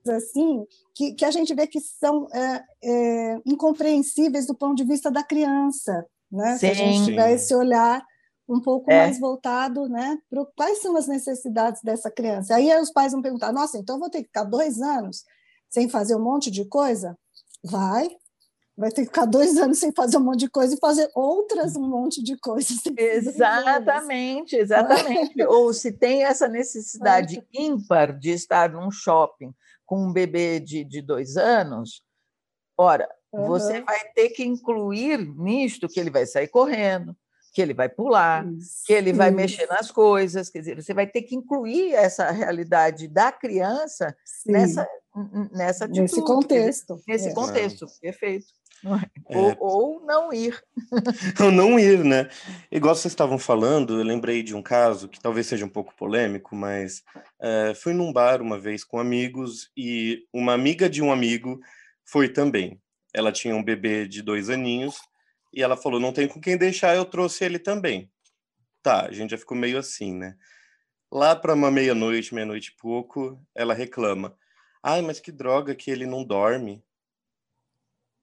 assim que, que a gente vê que são é, é, incompreensíveis do ponto de vista da criança. Né? Sim. Se a gente tiver esse olhar um pouco é. mais voltado né, para quais são as necessidades dessa criança. Aí os pais vão perguntar: nossa, então eu vou ter que ficar dois anos sem fazer um monte de coisa? Vai, vai ter que ficar dois anos sem fazer um monte de coisa e fazer outras um monte de coisas. Exatamente, exatamente. Ou se tem essa necessidade ímpar de estar num shopping com um bebê de, de dois anos, ora, uhum. você vai ter que incluir nisto que ele vai sair correndo, que ele vai pular, isso, que ele vai isso. mexer nas coisas, quer dizer, você vai ter que incluir essa realidade da criança Sim. nessa nessa atitude, nesse contexto, dizer, nesse é. contexto, perfeito. É. Ou, ou, não ir. ou não ir, né? Igual vocês estavam falando, eu lembrei de um caso que talvez seja um pouco polêmico, mas é, fui num bar uma vez com amigos e uma amiga de um amigo foi também. Ela tinha um bebê de dois aninhos e ela falou: não tem com quem deixar, eu trouxe ele também. Tá, a gente já ficou meio assim, né? Lá para uma meia-noite, meia-noite e pouco, ela reclama: ai, mas que droga que ele não dorme.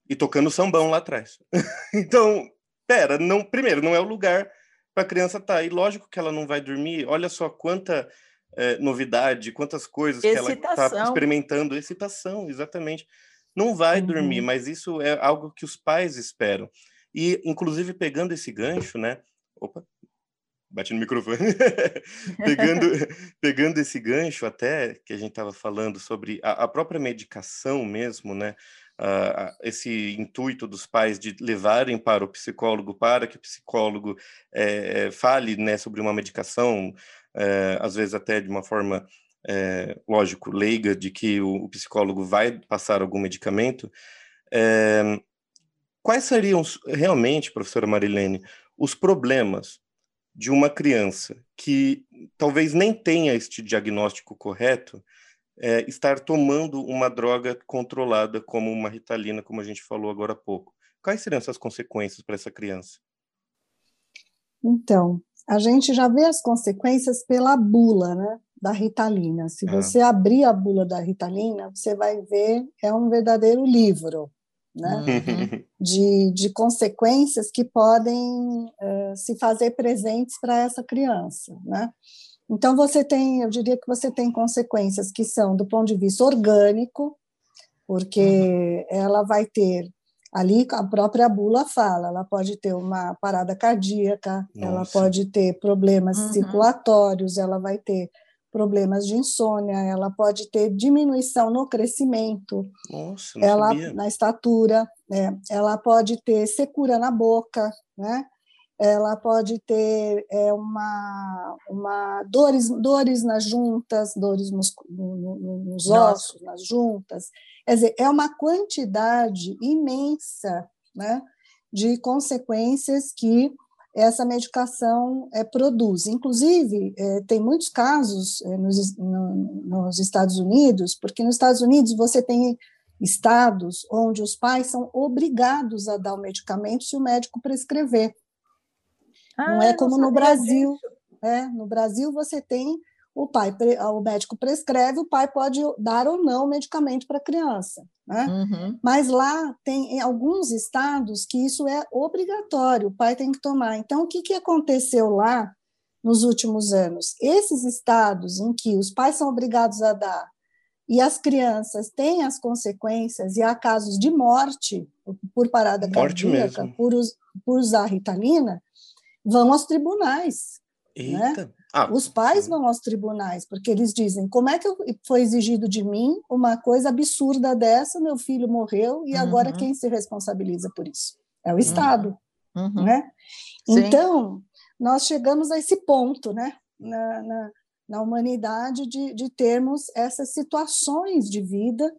E tocando sambão lá atrás. então, pera, não, primeiro, não é o lugar para a criança estar. Tá. E lógico que ela não vai dormir. Olha só quanta é, novidade, quantas coisas excitação. que ela está experimentando. Excitação, exatamente. Não vai uhum. dormir, mas isso é algo que os pais esperam. E, inclusive, pegando esse gancho, né? Opa, bati no microfone. pegando, pegando esse gancho até que a gente estava falando sobre a, a, própria medicação mesmo, né? Uh, esse intuito dos pais de levarem para o psicólogo para que o psicólogo é, fale né, sobre uma medicação, é, às vezes até de uma forma, é, lógico, leiga, de que o, o, psicólogo vai passar algum medicamento. Quais seriam realmente, professora Marilene, os problemas de uma criança que talvez nem tenha este diagnóstico correto é, estar tomando uma droga controlada, como uma ritalina, como a gente falou agora há pouco. Quais seriam essas consequências para essa criança? Então, a gente já vê as consequências pela bula, né? Da ritalina. Se é. você abrir a bula da ritalina, você vai ver é um verdadeiro livro, né? Uhum. de, de consequências que podem uh, se fazer presentes para essa criança, né? Então você tem, eu diria que você tem consequências que são do ponto de vista orgânico, porque uhum. ela vai ter Ali a própria bula fala, ela pode ter uma parada cardíaca, Nossa. ela pode ter problemas uhum. circulatórios, ela vai ter problemas de insônia, ela pode ter diminuição no crescimento, Nossa, ela sabia. na estatura, né? ela pode ter secura na boca, né? Ela pode ter é, uma, uma dores, dores nas juntas, dores nos, nos ossos, nas juntas. Quer dizer, é uma quantidade imensa né, de consequências que essa medicação é, produz. Inclusive, é, tem muitos casos é, nos, no, nos Estados Unidos, porque nos Estados Unidos você tem estados onde os pais são obrigados a dar o medicamento se o médico prescrever. Ah, não é como no Brasil. É, no Brasil você tem o pai, o médico prescreve, o pai pode dar ou não medicamento para a criança. Né? Uhum. Mas lá tem em alguns estados que isso é obrigatório, o pai tem que tomar. Então, o que, que aconteceu lá nos últimos anos? Esses estados em que os pais são obrigados a dar e as crianças têm as consequências, e há casos de morte por parada morte cardíaca, por, por usar ritalina, vão aos tribunais. Né? Eita. Né? Ah, Os pais vão aos tribunais, porque eles dizem: como é que foi exigido de mim uma coisa absurda dessa? Meu filho morreu e uhum. agora quem se responsabiliza por isso? É o uhum. Estado. Uhum. Né? Então, nós chegamos a esse ponto né? na, na, na humanidade de, de termos essas situações de vida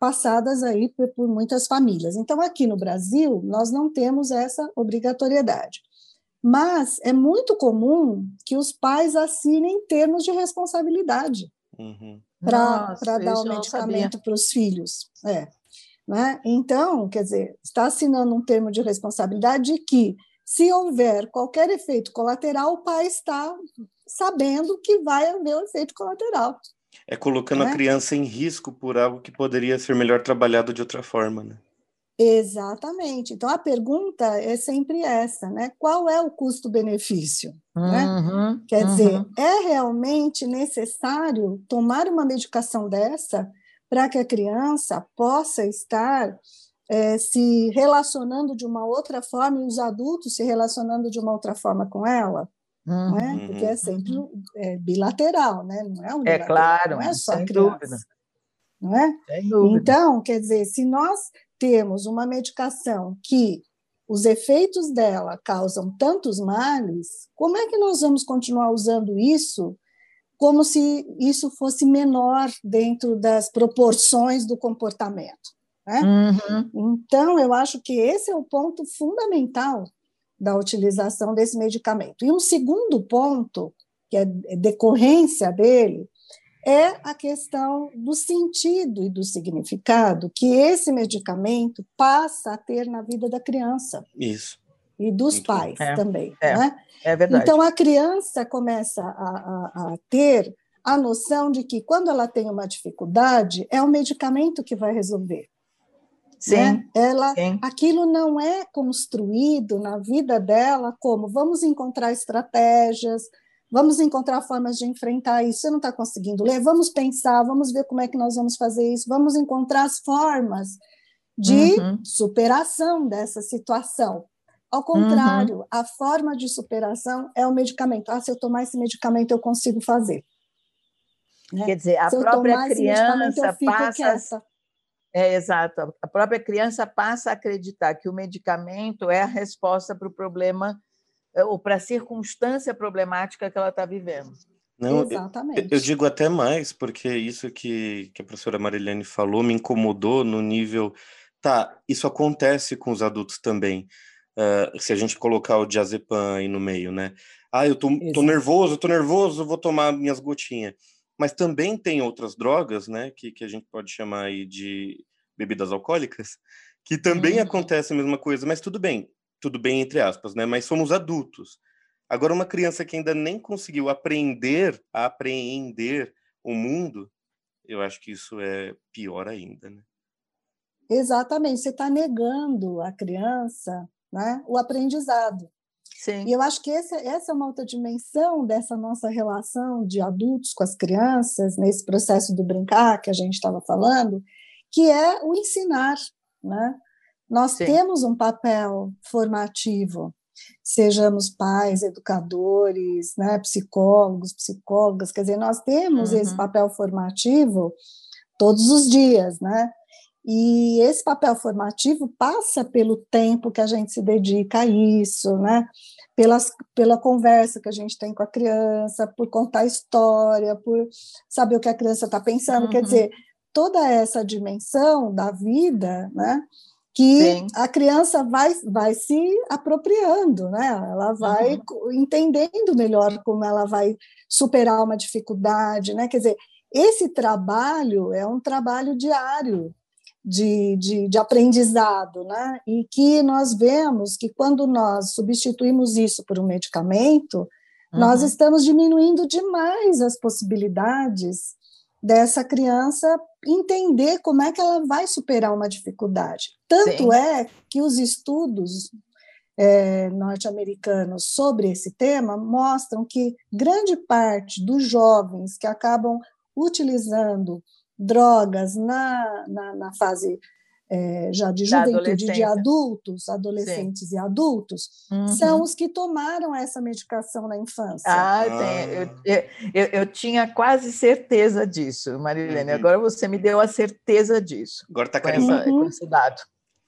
passadas aí por, por muitas famílias. Então, aqui no Brasil, nós não temos essa obrigatoriedade. Mas é muito comum que os pais assinem termos de responsabilidade uhum. para dar o medicamento para os filhos. É. Né? Então, quer dizer, está assinando um termo de responsabilidade de que, se houver qualquer efeito colateral, o pai está sabendo que vai haver o efeito colateral. É colocando né? a criança em risco por algo que poderia ser melhor trabalhado de outra forma, né? Exatamente. Então a pergunta é sempre essa, né? Qual é o custo-benefício? Né? Uhum, né? Quer uhum. dizer, é realmente necessário tomar uma medicação dessa para que a criança possa estar é, se relacionando de uma outra forma e os adultos se relacionando de uma outra forma com ela? Uhum, né? Porque é sempre é, bilateral, né? Não é, é claro, não é só sem criança. Dúvida. Não é? Então, quer dizer, se nós temos uma medicação que os efeitos dela causam tantos males, como é que nós vamos continuar usando isso como se isso fosse menor dentro das proporções do comportamento? Né? Uhum. Então, eu acho que esse é o ponto fundamental da utilização desse medicamento. E um segundo ponto, que é decorrência dele, é a questão do sentido e do significado que esse medicamento passa a ter na vida da criança. Isso. E dos Muito pais é, também. É, né? é verdade. Então, a criança começa a, a, a ter a noção de que, quando ela tem uma dificuldade, é o medicamento que vai resolver. Sim, né? Ela, sim. Aquilo não é construído na vida dela como vamos encontrar estratégias, Vamos encontrar formas de enfrentar isso. Você não está conseguindo ler? Vamos pensar, vamos ver como é que nós vamos fazer isso. Vamos encontrar as formas de uhum. superação dessa situação. Ao contrário, uhum. a forma de superação é o medicamento. Ah, se eu tomar esse medicamento, eu consigo fazer. Né? Quer dizer, a própria criança passa. Quieta. É exato. A própria criança passa a acreditar que o medicamento é a resposta para o problema ou para a circunstância problemática que ela está vivendo. Não, Exatamente. Eu, eu, digo até mais, porque isso que, que a professora Marilene falou me incomodou no nível. Tá, isso acontece com os adultos também. Uh, se a gente colocar o diazepam aí no meio, né? Ah, eu tô, tô nervoso, tô nervoso, vou tomar minhas gotinhas. mas também tem outras drogas, né, que, que a gente pode chamar aí de bebidas alcoólicas, que também uhum. acontece a mesma coisa, mas tudo bem, tudo bem entre aspas, né, mas somos adultos. Agora, uma criança que ainda nem conseguiu aprender a apreender o mundo, eu acho que isso é pior ainda, né? Exatamente, você está negando à criança né, o aprendizado. Sim. E eu acho que essa, essa é uma outra dimensão dessa nossa relação de adultos com as crianças, nesse processo do brincar que a gente estava falando, que é o ensinar. Né? Nós Sim. temos um papel formativo, sejamos pais, educadores, né, psicólogos, psicólogas, quer dizer, nós temos uhum. esse papel formativo todos os dias, né? E esse papel formativo passa pelo tempo que a gente se dedica a isso, né? Pelas, pela conversa que a gente tem com a criança, por contar história, por saber o que a criança está pensando. Uhum. Quer dizer, toda essa dimensão da vida, né? Que Sim. a criança vai, vai se apropriando, né? Ela vai uhum. entendendo melhor como ela vai superar uma dificuldade, né? Quer dizer, esse trabalho é um trabalho diário, de, de, de, aprendizado, né? E que nós vemos que quando nós substituímos isso por um medicamento, uhum. nós estamos diminuindo demais as possibilidades dessa criança entender como é que ela vai superar uma dificuldade. Tanto Sim. é que os estudos é, norte-americanos sobre esse tema mostram que grande parte dos jovens que acabam utilizando drogas na, na, na fase é, já de juventude, de adultos, adolescentes Sim. e adultos, uhum. são os que tomaram essa medicação na infância. Ah, ah. Eu, eu, eu, tinha quase certeza disso, Marilene. Uhum. Agora você me deu a certeza disso. Agora está carimbado. Com, esse dado.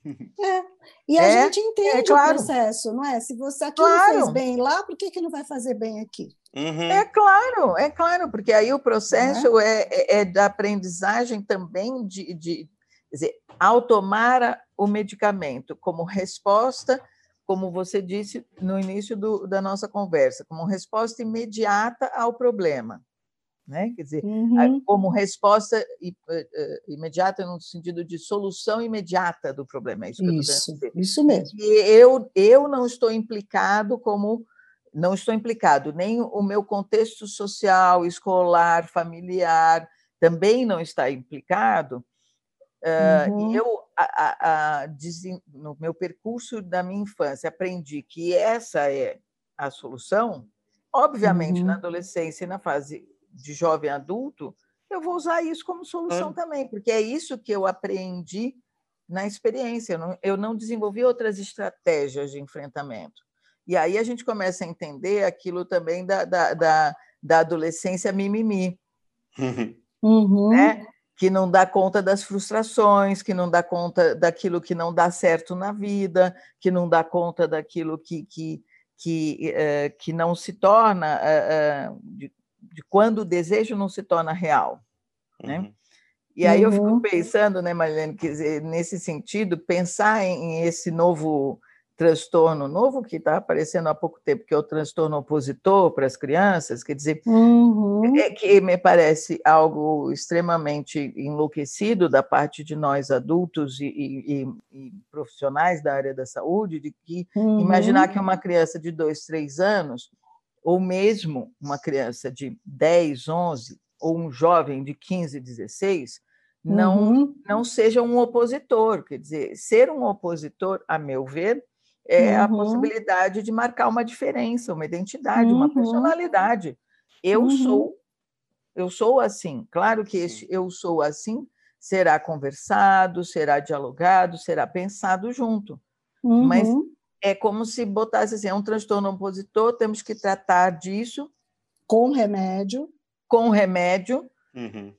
É. E a é, gente entende é, claro. o processo, não é? Se você aquilo claro. fez bem lá, por que, que não vai fazer bem aqui? Uhum. É claro, é claro, porque aí o processo é? É, é, da aprendizagem também de, de dizer, ao tomar o medicamento como resposta, como você disse no início do, da nossa conversa, como resposta imediata ao problema. Né? Quer dizer, uhum. como resposta imediata no sentido de solução imediata do problema. É isso, isso, isso mesmo. E eu, eu não estou implicado como não estou implicado, nem o meu contexto social, escolar, familiar também não está implicado. Uhum. Eu, a, a, a, no meu percurso da minha infância, aprendi que essa é a solução. Obviamente, uhum. na adolescência e na fase de jovem adulto, eu vou usar isso como solução uhum. também, porque é isso que eu aprendi na experiência. Eu não, eu não desenvolvi outras estratégias de enfrentamento. E aí a gente começa a entender aquilo também da, da, da, da adolescência mimimi, uhum. né? Que não dá conta das frustrações, que não dá conta daquilo que não dá certo na vida, que não dá conta daquilo que, que, que, uh, que não se torna, uh, uh, de, de, quando o desejo não se torna real. Né? Uhum. E aí eu fico uhum. pensando, né, Marilene, dizer, nesse sentido, pensar em, em esse novo transtorno novo que está aparecendo há pouco tempo, que é o transtorno opositor para as crianças, quer dizer, uhum. é que me parece algo extremamente enlouquecido da parte de nós adultos e, e, e profissionais da área da saúde, de que uhum. imaginar que uma criança de dois, três anos, ou mesmo uma criança de 10, 11, ou um jovem de 15, 16, não, uhum. não seja um opositor. Quer dizer, ser um opositor, a meu ver, é uhum. a possibilidade de marcar uma diferença, uma identidade, uhum. uma personalidade. Eu uhum. sou, eu sou assim. Claro que este eu sou assim será conversado, será dialogado, será pensado junto. Mas uhum. é como se botasse assim, é um transtorno opositor, temos que tratar disso com remédio, com remédio. Uhum.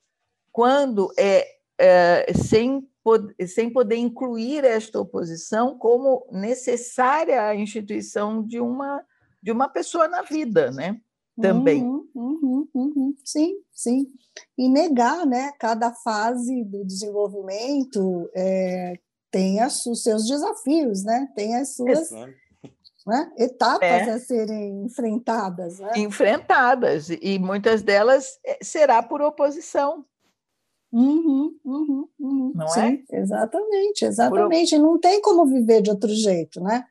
Quando é, é sem sem poder incluir esta oposição como necessária à instituição de uma, de uma pessoa na vida, né? Também. Uhum, uhum, uhum. Sim, sim. E negar, né? Cada fase do desenvolvimento é, tem as, os seus desafios, né? Tem as suas né? etapas é. a serem enfrentadas. Né? Enfrentadas, e muitas delas eh, será por oposição. Uhum, uhum. Não Sim, é? Exatamente, exatamente. Por... Não tem como viver de outro jeito, né?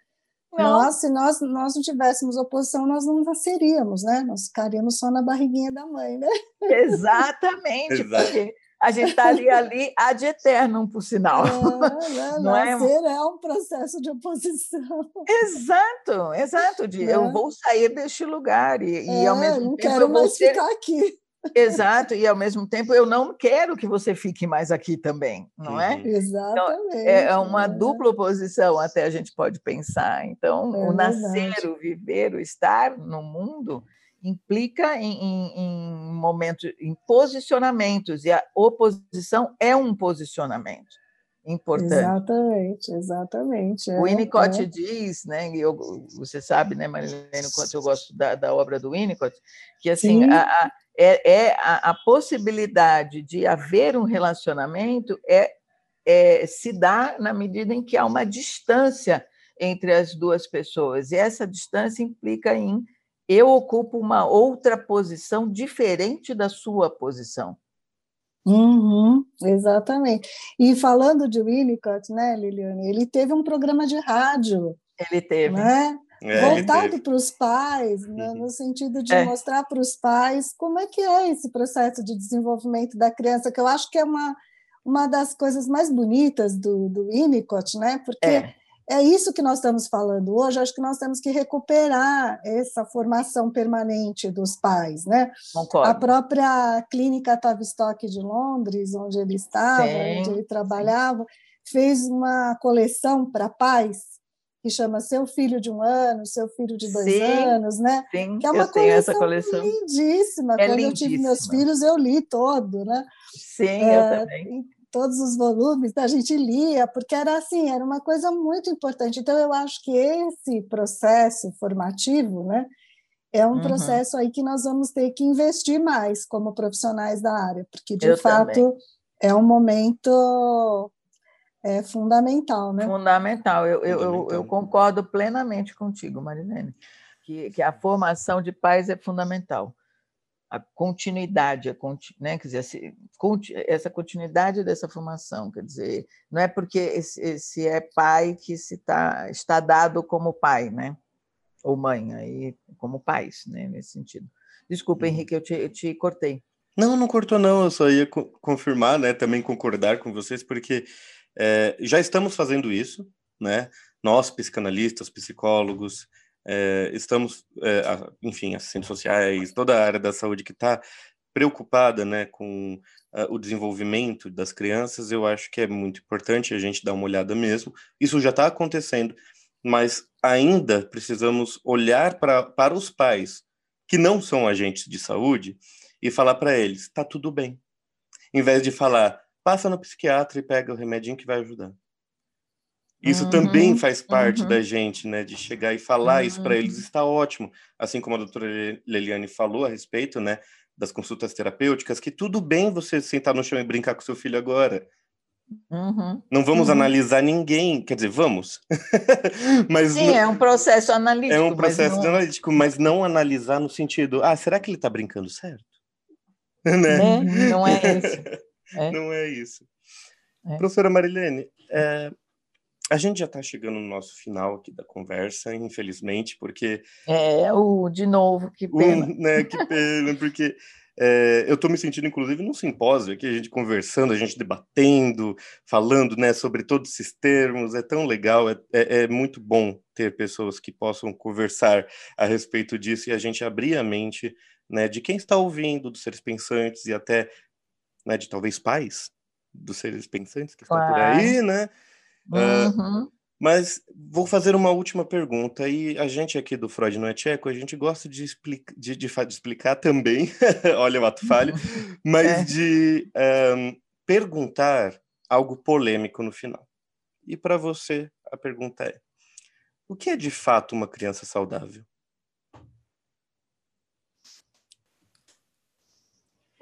Não. Nós, se nós, nós não tivéssemos oposição, nós não nasceríamos, né? Nós ficaríamos só na barriguinha da mãe, né? Exatamente, porque a gente está ali, ali ad eternum, por sinal. É, né? Não é? Nascer é? é um processo de oposição. Exato, exato. De, é. Eu vou sair deste lugar e, é, e ao mesmo não tempo quero eu vou mais ser... ficar aqui. Exato, e ao mesmo tempo eu não quero que você fique mais aqui também, não é? Uhum. Exatamente. Então, é uma né? dupla oposição, até a gente pode pensar. Então, é o nascer, verdade. o viver, o estar no mundo implica em, em, em momentos, em posicionamentos, e a oposição é um posicionamento importante. Exatamente, exatamente. É, o Winnicott é. diz, né, eu, você sabe, né, Marilene, quanto eu gosto da, da obra do Winnicott, que assim, a, a, é, é a, a, possibilidade de haver um relacionamento é, é, se dá na medida em que há uma distância entre as duas pessoas, e essa distância implica em eu ocupo uma outra posição diferente da sua posição. Uhum, exatamente. E falando de Winnicott, né, Liliane, ele teve um programa de rádio. Ele teve. Né? É, voltado para os pais, né, uhum. no sentido de é. mostrar para os pais como é que é esse processo de desenvolvimento da criança, que eu acho que é uma, uma das coisas mais bonitas do, do Winnicott, né? Porque é. é isso que nós estamos falando hoje. Acho que nós temos que recuperar essa formação permanente dos pais, né? Concordo. A própria clínica Tavistock de Londres, onde ele estava, Sim. onde ele trabalhava, fez uma coleção para pais que chama Seu Filho de um Ano, Seu Filho de Dois sim, Anos, né? Sim, que é uma coleção, coleção, lindíssima. É Quando lindíssima. eu tive meus filhos, eu li todo, né? Sim, é, eu também. Todos os volumes a gente lia, porque era assim, era uma coisa muito importante. Então, eu acho que esse processo formativo, né? É um uhum. processo aí que nós vamos ter que investir mais como profissionais da área, porque de eu fato também. é um momento é fundamental, né? Fundamental. Eu, eu, eu, eu concordo plenamente contigo, Marilene, que, que a formação de pais é fundamental. A continuidade, a, né? quer dizer, essa continuidade dessa formação, quer dizer, não é porque se é pai que se tá, está dado como pai, né? Ou mãe, aí como pais, né? Nesse sentido. Desculpa, uhum. Henrique, eu te, eu te cortei. Não, não cortou não, eu só ia co confirmar, né, também concordar com vocês, porque é, já estamos fazendo isso, né? Nós, psicanalistas, psicólogos, é, estamos, é, enfim, assistentes sociais, toda a área da saúde que está preocupada, né, com uh, o desenvolvimento das crianças, eu acho que é muito importante a gente dar uma olhada mesmo. Isso já está acontecendo, mas ainda precisamos olhar pra, para os pais que não são agentes de saúde e falar para eles: está tudo bem. Em vez de falar, passa no psiquiatra e pega o remedinho que vai ajudar. Isso uhum, também faz parte uhum. da gente, né, de chegar e falar uhum. isso para eles está ótimo, assim como a doutora Leliane falou a respeito, né, das consultas terapêuticas, que tudo bem você sentar no chão e brincar com seu filho agora. Uhum. Não vamos uhum. analisar ninguém, quer dizer, vamos. mas Sim, não... é um processo analítico. É um processo mas não... analítico, mas não analisar no sentido, ah, será que ele está brincando certo? né? É, não é isso. É. Não é isso. É. Professora Marilene, é, a gente já está chegando no nosso final aqui da conversa, infelizmente, porque. É, o de novo, que pena. Um, né, que pena, porque é, eu estou me sentindo, inclusive, num simpósio aqui, a gente conversando, a gente debatendo, falando né, sobre todos esses termos, é tão legal, é, é, é muito bom ter pessoas que possam conversar a respeito disso e a gente abrir a mente né, de quem está ouvindo, dos seres pensantes e até né, de talvez pais dos seres pensantes que claro. estão por aí, né? Uhum. Uh, mas vou fazer uma última pergunta, e a gente aqui do Freud não é tcheco, a gente gosta de, explica, de, de, de explicar também, olha o ato falho, mas é. de um, perguntar algo polêmico no final. E para você, a pergunta é: o que é de fato uma criança saudável?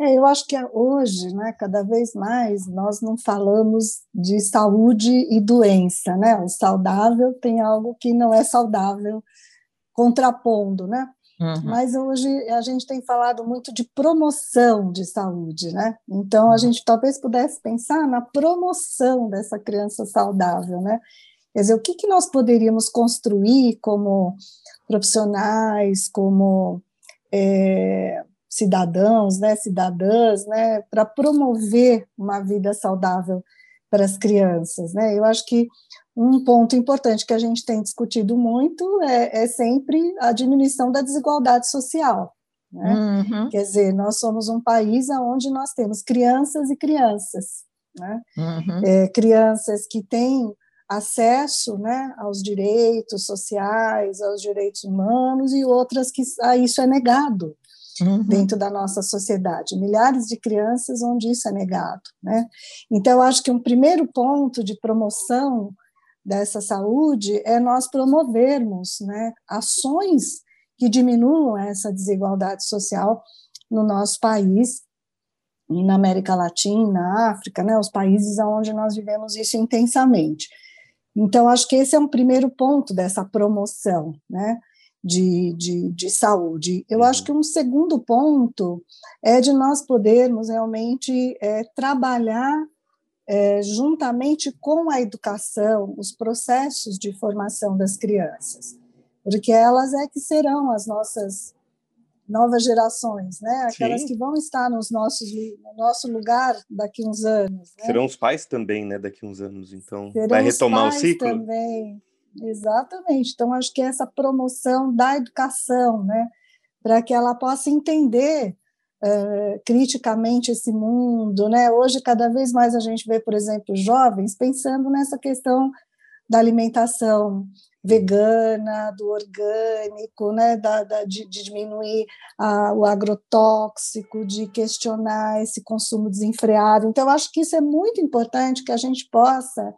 É, eu acho que hoje, né, cada vez mais, nós não falamos de saúde e doença, né? O saudável tem algo que não é saudável, contrapondo, né? Uhum. Mas hoje a gente tem falado muito de promoção de saúde, né? Então a uhum. gente talvez pudesse pensar na promoção dessa criança saudável, né? Quer dizer, o que, que nós poderíamos construir como profissionais, como é, cidadãos, né, cidadãs, né, para promover uma vida saudável para as crianças, né? Eu acho que um ponto importante que a gente tem discutido muito é, é sempre a diminuição da desigualdade social. Né? Uhum. Quer dizer, nós somos um país onde nós temos crianças e crianças, né? Uhum. É, crianças que têm acesso né, aos direitos sociais, aos direitos humanos, e outras que a isso é negado uhum. dentro da nossa sociedade. Milhares de crianças onde isso é negado. Né? Então, acho que um primeiro ponto de promoção dessa saúde é nós promovermos né, ações que diminuam essa desigualdade social no nosso país e na América Latina, na África, né, os países onde nós vivemos isso intensamente. Então, acho que esse é um primeiro ponto dessa promoção, né? De, de, de saúde. Eu acho uhum. que um segundo ponto é de nós podermos realmente é, trabalhar é, juntamente com a educação, os processos de formação das crianças, porque elas é que serão as nossas novas gerações, né? Aquelas Sim. que vão estar nos nossos, no nosso lugar daqui uns anos. Né? Serão os pais também, né? Daqui uns anos, então Serão vai retomar o ciclo. Também, exatamente. Então acho que essa promoção da educação, né? Para que ela possa entender uh, criticamente esse mundo, né? Hoje cada vez mais a gente vê, por exemplo, jovens pensando nessa questão da alimentação vegana, do orgânico, né, da, da de, de, diminuir a, o agrotóxico, de questionar esse consumo desenfreado. Então, acho que isso é muito importante que a gente possa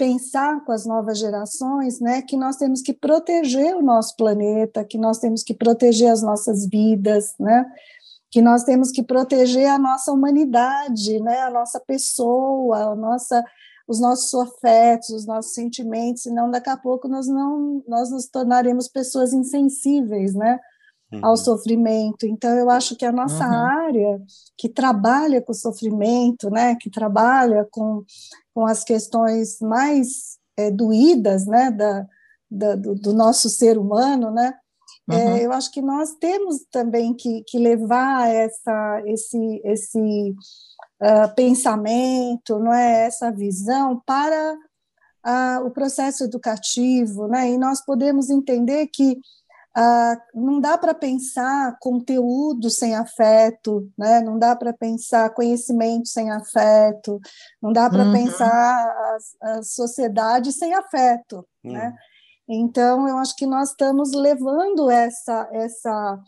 pensar com as novas gerações, né, que nós temos que proteger o nosso planeta, que nós temos que proteger as nossas vidas, né, que nós temos que proteger a nossa humanidade, né, a nossa pessoa, a nossa os nossos afetos, os nossos sentimentos, senão daqui a pouco nós não nós nos tornaremos pessoas insensíveis, né, uhum. ao sofrimento. Então eu acho que a nossa uhum. área que trabalha com o sofrimento, né, que trabalha com, com as questões mais é, doídas, né, da, da do, do, nosso ser humano, né, é, uhum. é, eu acho que nós temos também que, que levar essa esse esse uh, pensamento, não é essa visão para uh, o processo educativo, né? E nós podemos entender que uh, não dá para pensar conteúdo sem afeto, né? Não dá para pensar conhecimento sem afeto, não dá para uhum. pensar a, a, sociedade sem afeto, uhum. né? Então, eu acho que nós estamos levando essa, essa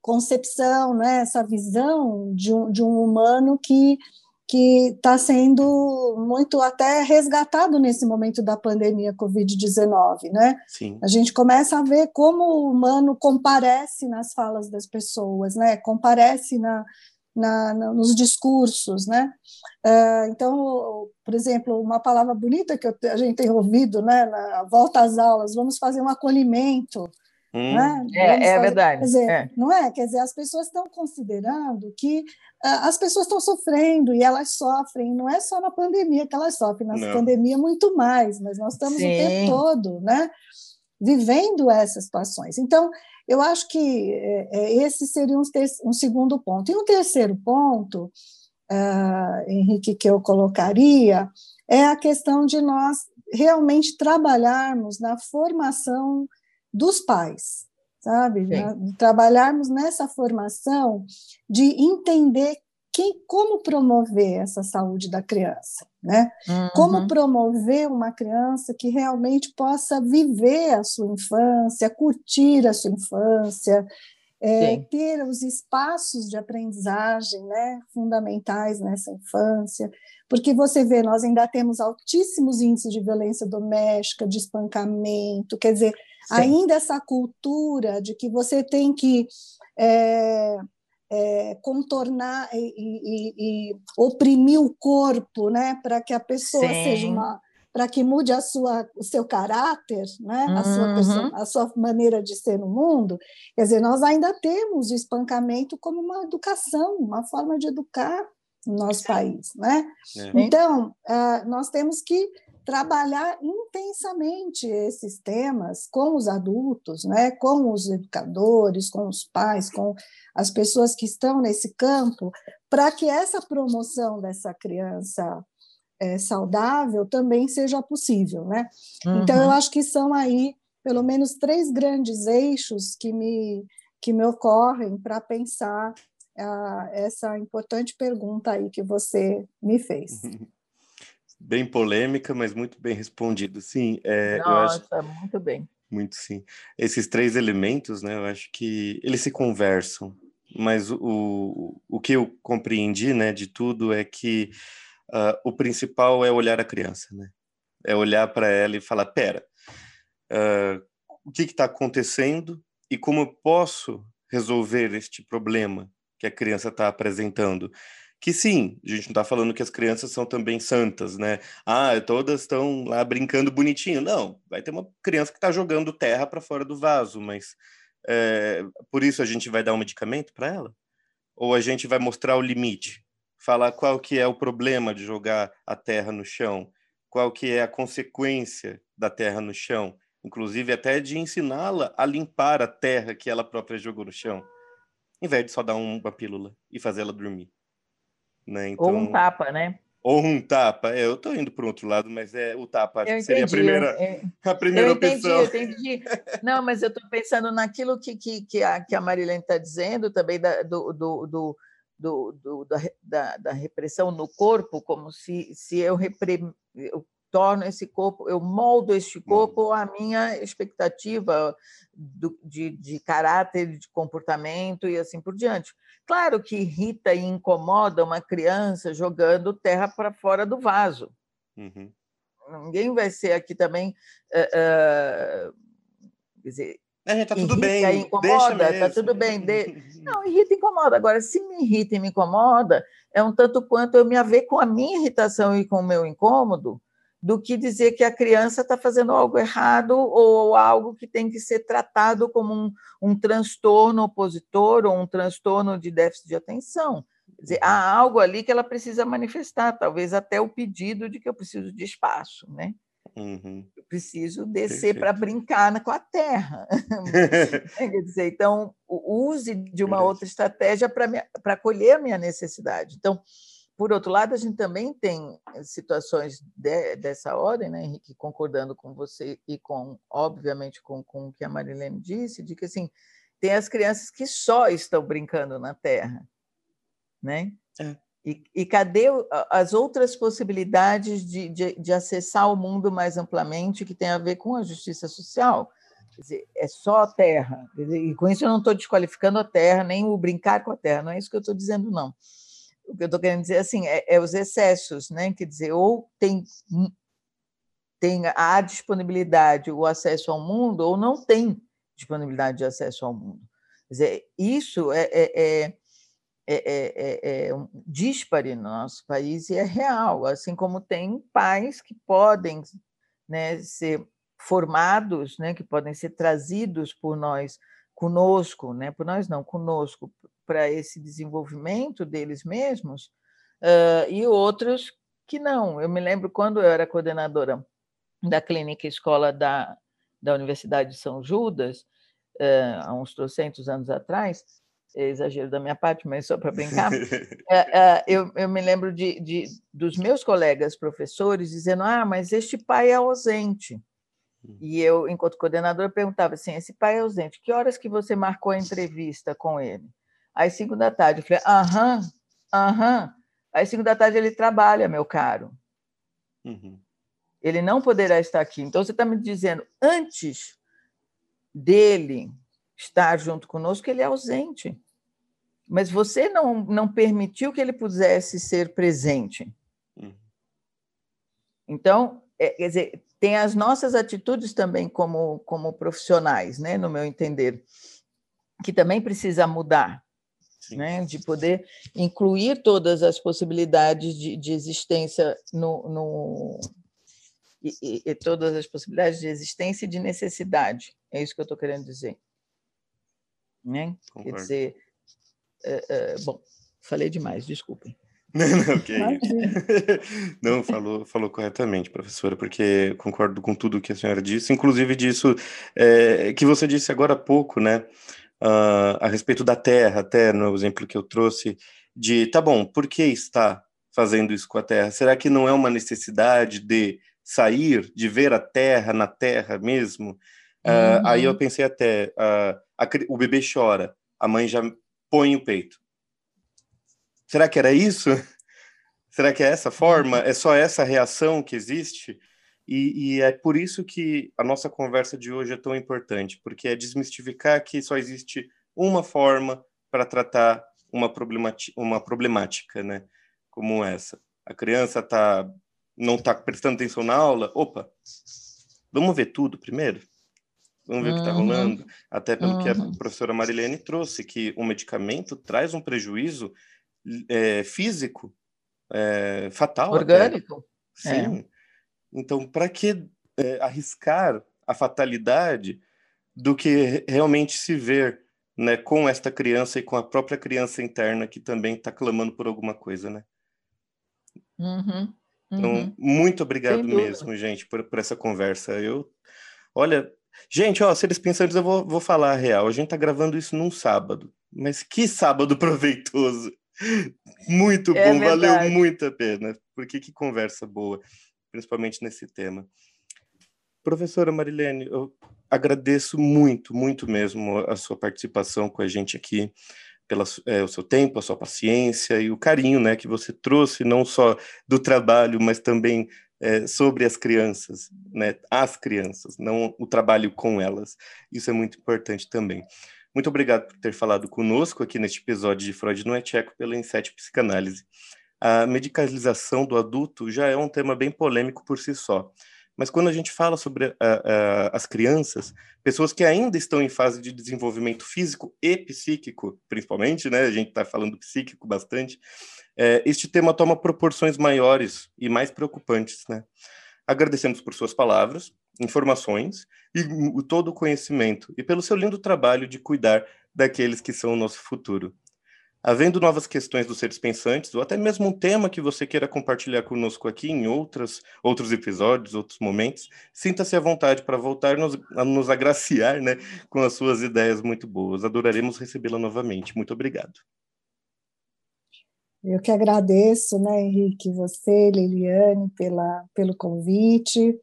concepção, né, essa visão de um, de um humano que que está sendo muito até resgatado nesse momento da pandemia Covid-19, né? Sim. A gente começa a ver como o humano comparece nas falas das pessoas, né? Comparece na, na, na nos discursos, né? Uh, então, por exemplo, uma palavra bonita que eu, a gente tem ouvido, né? Na volta às aulas, vamos fazer um acolhimento, Hum. Né? É, é verdade. Quer dizer, é. Não é? Quer dizer, as pessoas estão considerando que as pessoas estão sofrendo e elas sofrem, não é só na pandemia que elas sofrem, na pandemia muito mais, mas nós estamos Sim. o tempo todo né, vivendo essas situações. Então, eu acho que é, é esse seria um, um, segundo ponto. E um terceiro ponto, uh, Henrique, que eu colocaria, é a questão de nós realmente trabalharmos na formação dos pais, sabe? Trabalharmos nessa formação de entender quem, como promover essa saúde da criança, né? Uhum. Como promover uma criança que realmente possa viver a sua infância, curtir a sua infância, é, ter os espaços de aprendizagem né, fundamentais nessa infância, porque você vê, nós ainda temos altíssimos índices de violência doméstica, de espancamento, quer dizer, Sim. ainda essa cultura de que você tem que é, é, contornar e, e, e, oprimir o corpo, né, para que a pessoa Sim. seja uma para que mude a sua, o seu caráter, né? a, sua pessoa, uhum. a sua maneira de ser no mundo. Quer dizer, nós ainda temos o espancamento como uma educação, uma forma de educar no nosso país. Né? É. Então, uh, nós temos que trabalhar intensamente esses temas com os adultos, né, com os educadores, com os pais, com as pessoas que estão nesse campo, para que essa promoção dessa criança é, saudável também seja possível, né? Uhum. Então eu acho que são aí pelo menos três grandes eixos que me que me ocorrem para pensar uh, essa importante pergunta aí que você me fez. Bem polêmica, mas muito bem respondido. Sim, é, Nossa, eu acho... muito bem. Muito sim. Esses três elementos, né? Eu acho que eles se conversam, mas o, o que eu compreendi, né, de tudo é que uh, o principal é olhar a criança, né? É olhar para ela e falar: pera, uh, o que está acontecendo e como eu posso resolver este problema que a criança está apresentando? Que sim, a gente não está falando que as crianças são também santas, né? Ah, todas estão lá brincando bonitinho. Não, vai ter uma criança que está jogando terra para fora do vaso, mas é, por isso a gente vai dar um medicamento para ela? Ou a gente vai mostrar o limite? falar qual que é o problema de jogar a terra no chão, qual que é a consequência da terra no chão, inclusive até de ensiná-la a limpar a terra que ela própria jogou no chão, em vez de só dar uma pílula e fazer ela dormir. Né? Então, ou um tapa, né? Ou um tapa. É, eu estou indo para o outro lado, mas é o tapa acho que seria a primeira, eu, a primeira eu entendi, opção. Eu entendi. Não, mas eu estou pensando naquilo que, que, que, a, que a Marilene está dizendo também da, do, do, do do, do, da, da, repressão no corpo, como se, se eu, repre, eu torno esse corpo, eu moldo este corpo à minha expectativa do, de, de caráter, de comportamento e assim por diante. Claro que irrita e incomoda uma criança jogando terra para fora do vaso. Uhum. Ninguém vai ser aqui também. Uh, uh, quer dizer, é, tá tudo irrita, bem. incomoda, tá tudo bem. De... Não, irrita e incomoda. Agora, se me irrita e me incomoda, é um tanto quanto eu me haver com a minha irritação e com o meu incômodo, do que dizer que a criança está fazendo algo errado ou algo que tem que ser tratado como um, um transtorno opositor ou um transtorno de déficit de atenção. Quer dizer, há algo ali que ela precisa manifestar, talvez até o pedido de que eu preciso de espaço, né? Uhum. Eu preciso descer para brincar com a terra. Quer dizer, então, use de uma outra estratégia para acolher a minha necessidade. Então, por outro lado, a gente também tem situações de, dessa ordem, né, Henrique, concordando com você e com, obviamente, com, com o que a Marilene disse, de que assim, tem as crianças que só estão brincando na terra, né? É. E, e cadê as outras possibilidades de, de, de, acessar o mundo mais amplamente que tem a ver com a justiça social? Quer dizer, é só a terra. E com isso eu não estou desqualificando a terra, nem o brincar com a terra, não é isso que eu estou dizendo, não. O que eu estou querendo dizer assim, é, é, os excessos, né? quer dizer, ou tem, tem a disponibilidade, o acesso ao mundo, ou não tem disponibilidade de acesso ao mundo. Quer dizer, isso é, é, é é, é, é, é um dispare no nosso país e é real, assim como tem pais que podem né, ser formados, né, que podem ser trazidos por nós conosco, né, por nós não, conosco, para esse desenvolvimento deles mesmos, uh, e outros que não. Eu me lembro quando eu era coordenadora da clínica escola da, da Universidade de São Judas, uh, há uns trocentos anos atrás, é exagero da minha parte, mas só para brincar, é, é, eu, eu, me lembro de, de, dos meus colegas professores dizendo: ah, mas este pai é ausente. Hum. E eu, enquanto coordenadora, perguntava assim: esse pai é ausente, que horas que você marcou a entrevista com ele? Às cinco da tarde. Eu falei: aham, aham. Às cinco da tarde ele trabalha, meu caro. Uhum. Ele não poderá estar aqui. Então, você está me dizendo, antes dele estar junto conosco, ele é ausente mas você não, não permitiu que ele pudesse ser presente. Uhum. Então, é, quer dizer, tem as nossas atitudes também como, como profissionais, né, no meu entender, que também precisa mudar. Né? de poder incluir todas as possibilidades de, de existência no, no e, e, todas as possibilidades de existência e de necessidade. É isso que eu estou querendo dizer. Né? Quer dizer, é, é, bom, falei demais, desculpem. Não, não, que é não, falou, falou corretamente, professora, porque concordo com tudo que a senhora disse, inclusive disso é, que você disse agora há pouco, né? Uh, a respeito da Terra, até no exemplo que eu trouxe, de tá bom, por que está fazendo isso com a Terra? Será que não é uma necessidade de sair, de ver a Terra na Terra mesmo? Uh, uhum. Aí eu pensei até, uh, a, o bebê chora, a mãe já põe o peito. Será que era isso? Será que é essa forma? É só essa reação que existe? E, e, é por isso que a nossa conversa de hoje é tão importante, porque é desmistificar que só existe uma forma para tratar uma, uma problemática, né? Como essa. A criança tá, não está prestando atenção na aula. Opa, vamos ver tudo primeiro? Vamos ver uhum. o que está rolando? Até pelo uhum. que a uhum. professora Marilene trouxe, que o medicamento traz um prejuízo é, físico é, fatal. Orgânico. Até. Sim. É. Então, para que é, arriscar a fatalidade do que realmente se ver né, com esta criança e com a própria criança interna que também está clamando por alguma coisa, né? Uhum, então, uhum. Então, muito obrigado mesmo, gente, por, por essa conversa. Eu, olha, gente, ó, se eles pensam, eu vou, vou falar a real. A gente está gravando isso num sábado, mas que sábado proveitoso! Muito é bom, verdade. valeu muito a pena. Porque que conversa boa, principalmente nesse tema. Professora Marilene, eu agradeço muito, muito mesmo a sua participação com a gente aqui, pelo é, o seu tempo, a sua paciência e o carinho né, que você trouxe, não só do trabalho, mas também é, sobre as crianças, né, as crianças, não o trabalho com elas. Isso é muito importante também. Muito obrigado por ter falado conosco aqui neste episódio de Freud não é Tcheco pela Inset Psicanálise. A medicalização do adulto já é um tema bem polêmico por si só. Mas quando a gente fala sobre uh, uh, as crianças, pessoas que ainda estão em fase de desenvolvimento físico e psíquico, principalmente, né? A gente está falando psíquico bastante. É, este tema toma proporções maiores e mais preocupantes, né? Agradecemos por suas palavras informações e todo o conhecimento, e pelo seu lindo trabalho de cuidar daqueles que são o nosso futuro. Havendo novas questões dos seres pensantes, ou até mesmo um tema que você queira compartilhar conosco aqui em outras, outros episódios, outros momentos, sinta-se à vontade para voltar nos, a nos agraciar né, com as suas ideias muito boas. Adoraremos recebê-la novamente. Muito obrigado. Eu que agradeço, né, Henrique, você, Liliane, pela, pelo convite.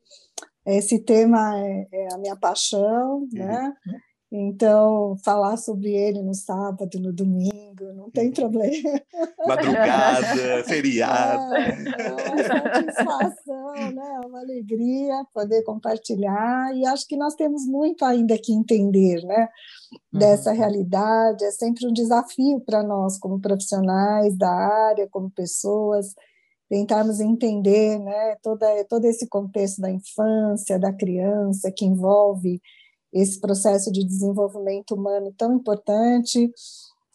Esse tema é, é a minha paixão, né? Uhum. Então, falar sobre ele no sábado, no domingo, não tem problema. Madrugada, feriado. É, é uma satisfação, né? uma alegria poder compartilhar. E acho que nós temos muito ainda que entender né? dessa uhum. realidade. É sempre um desafio para nós, como profissionais da área, como pessoas, tentarmos entender né, toda, todo esse contexto da infância, da criança, que envolve esse processo de desenvolvimento humano tão importante,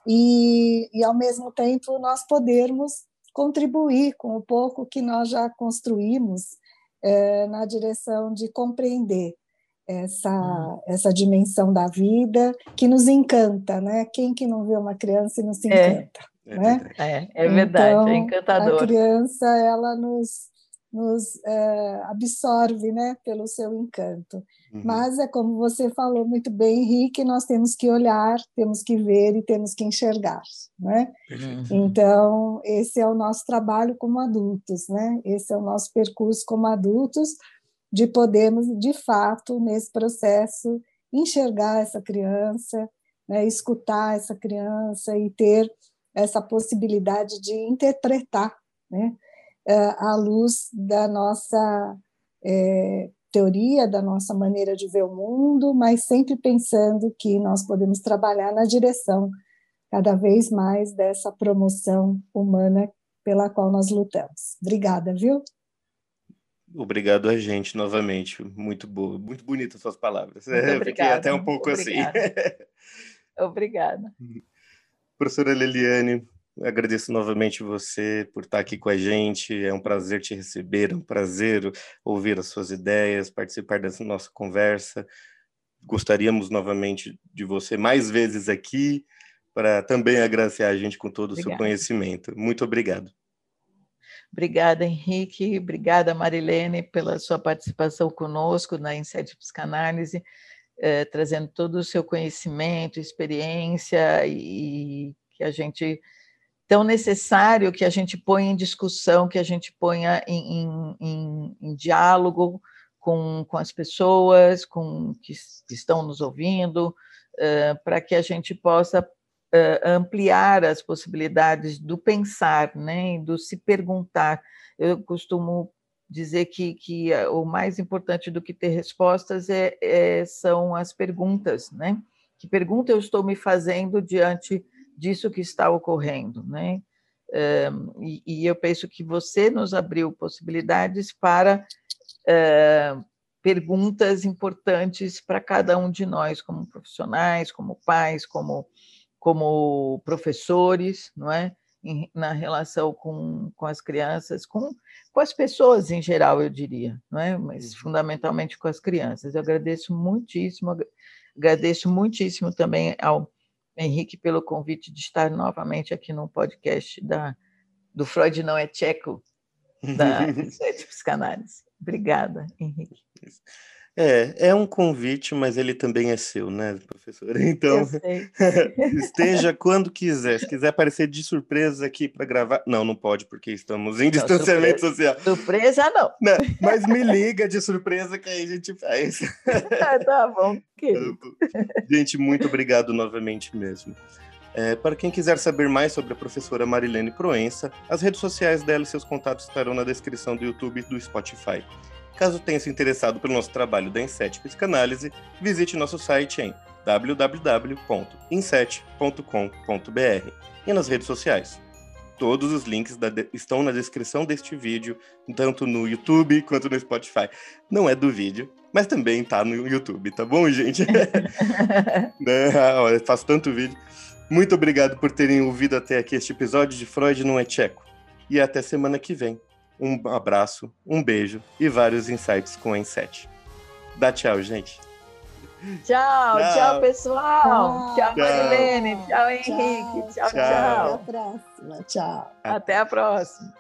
e, e ao mesmo tempo nós podermos contribuir com o pouco que nós já construímos é, na direção de compreender essa, hum. essa dimensão da vida que nos encanta, né? Quem que não vê uma criança e não se é. encanta? É. Né? é, é verdade, é então, é encantador. A criança, ela nos, nos é, absorve né, pelo seu encanto. Uhum. Mas é como você falou muito bem, Henrique, nós temos que olhar, temos que ver e temos que enxergar. Né? Uhum. Então, esse é o nosso trabalho como adultos, né? esse é o nosso percurso como adultos, de podermos, de fato, nesse processo, enxergar essa criança, né, escutar essa criança e ter essa possibilidade de interpretar né, à luz da nossa é, teoria, da nossa maneira de ver o mundo, mas sempre pensando que nós podemos trabalhar na direção cada vez mais dessa promoção humana pela qual nós lutamos. Obrigada, viu? Obrigado a gente novamente. Muito boa, muito bonita suas palavras. Muito Fiquei até um pouco assim. Obrigada. assim. Obrigada. Professora Leliane, agradeço novamente você por estar aqui com a gente. É um prazer te receber, é um prazer ouvir as suas ideias, participar dessa nossa conversa. Gostaríamos novamente de você mais vezes aqui para também agradecer a gente com todo Obrigada. o seu conhecimento. Muito obrigado. Obrigada, Henrique. Obrigada, Marilene, pela sua participação conosco na Inset Psicanálise, eh, trazendo todo o seu conhecimento, experiência e que a gente tão necessário que a gente ponha em discussão, que a gente ponha em, em, em, em diálogo com, com as pessoas com que, que estão nos ouvindo, uh, para que a gente possa uh, ampliar as possibilidades do pensar, né, do se perguntar. Eu costumo dizer que, que o mais importante do que ter respostas é, é, são as perguntas, né? Que pergunta eu estou me fazendo diante disso que está ocorrendo, né? Um, e, e, eu penso que você nos abriu possibilidades para uh, perguntas importantes para cada um de nós, como profissionais, como pais, como, como professores, não é? Em, na relação com, com as crianças, com, com as pessoas em geral, eu diria, não é? Mas uhum. fundamentalmente com as crianças. Eu agradeço muitíssimo, agradeço muitíssimo também ao Henrique, pelo convite de estar novamente aqui no podcast da, do Freud Não é Tcheco, da Sete Psicanálise. Obrigada, Henrique. É, é um convite, mas ele também é seu, né, professora? Então, esteja quando quiser. Se quiser aparecer de surpresa aqui para gravar. Não, não pode, porque estamos em não, distanciamento surpresa, social. Surpresa, não. não. Mas me liga de surpresa que aí a gente faz. Ah, tá bom, querido. Gente, muito obrigado novamente mesmo. É, para quem quiser saber mais sobre a professora Marilene Proença, as redes sociais dela e seus contatos estarão na descrição do YouTube e do Spotify. Caso tenha se interessado pelo nosso trabalho da Inset Psicanálise, visite nosso site em www.inset.com.br e nas redes sociais. Todos os links de... estão na descrição deste vídeo, tanto no YouTube quanto no Spotify. Não é do vídeo, mas também tá no YouTube, tá bom, gente? Não, faz tanto vídeo. Muito obrigado por terem ouvido até aqui este episódio de Freud não é tcheco. E até semana que vem. Um abraço, um beijo e vários insights com o Inset. Dá tchau, gente. Tchau, tchau, tchau pessoal. Tchau, tchau, tchau. Marilene. Tchau, Henrique. Tchau, tchau. tchau. Até a próxima. Tchau. Até a próxima.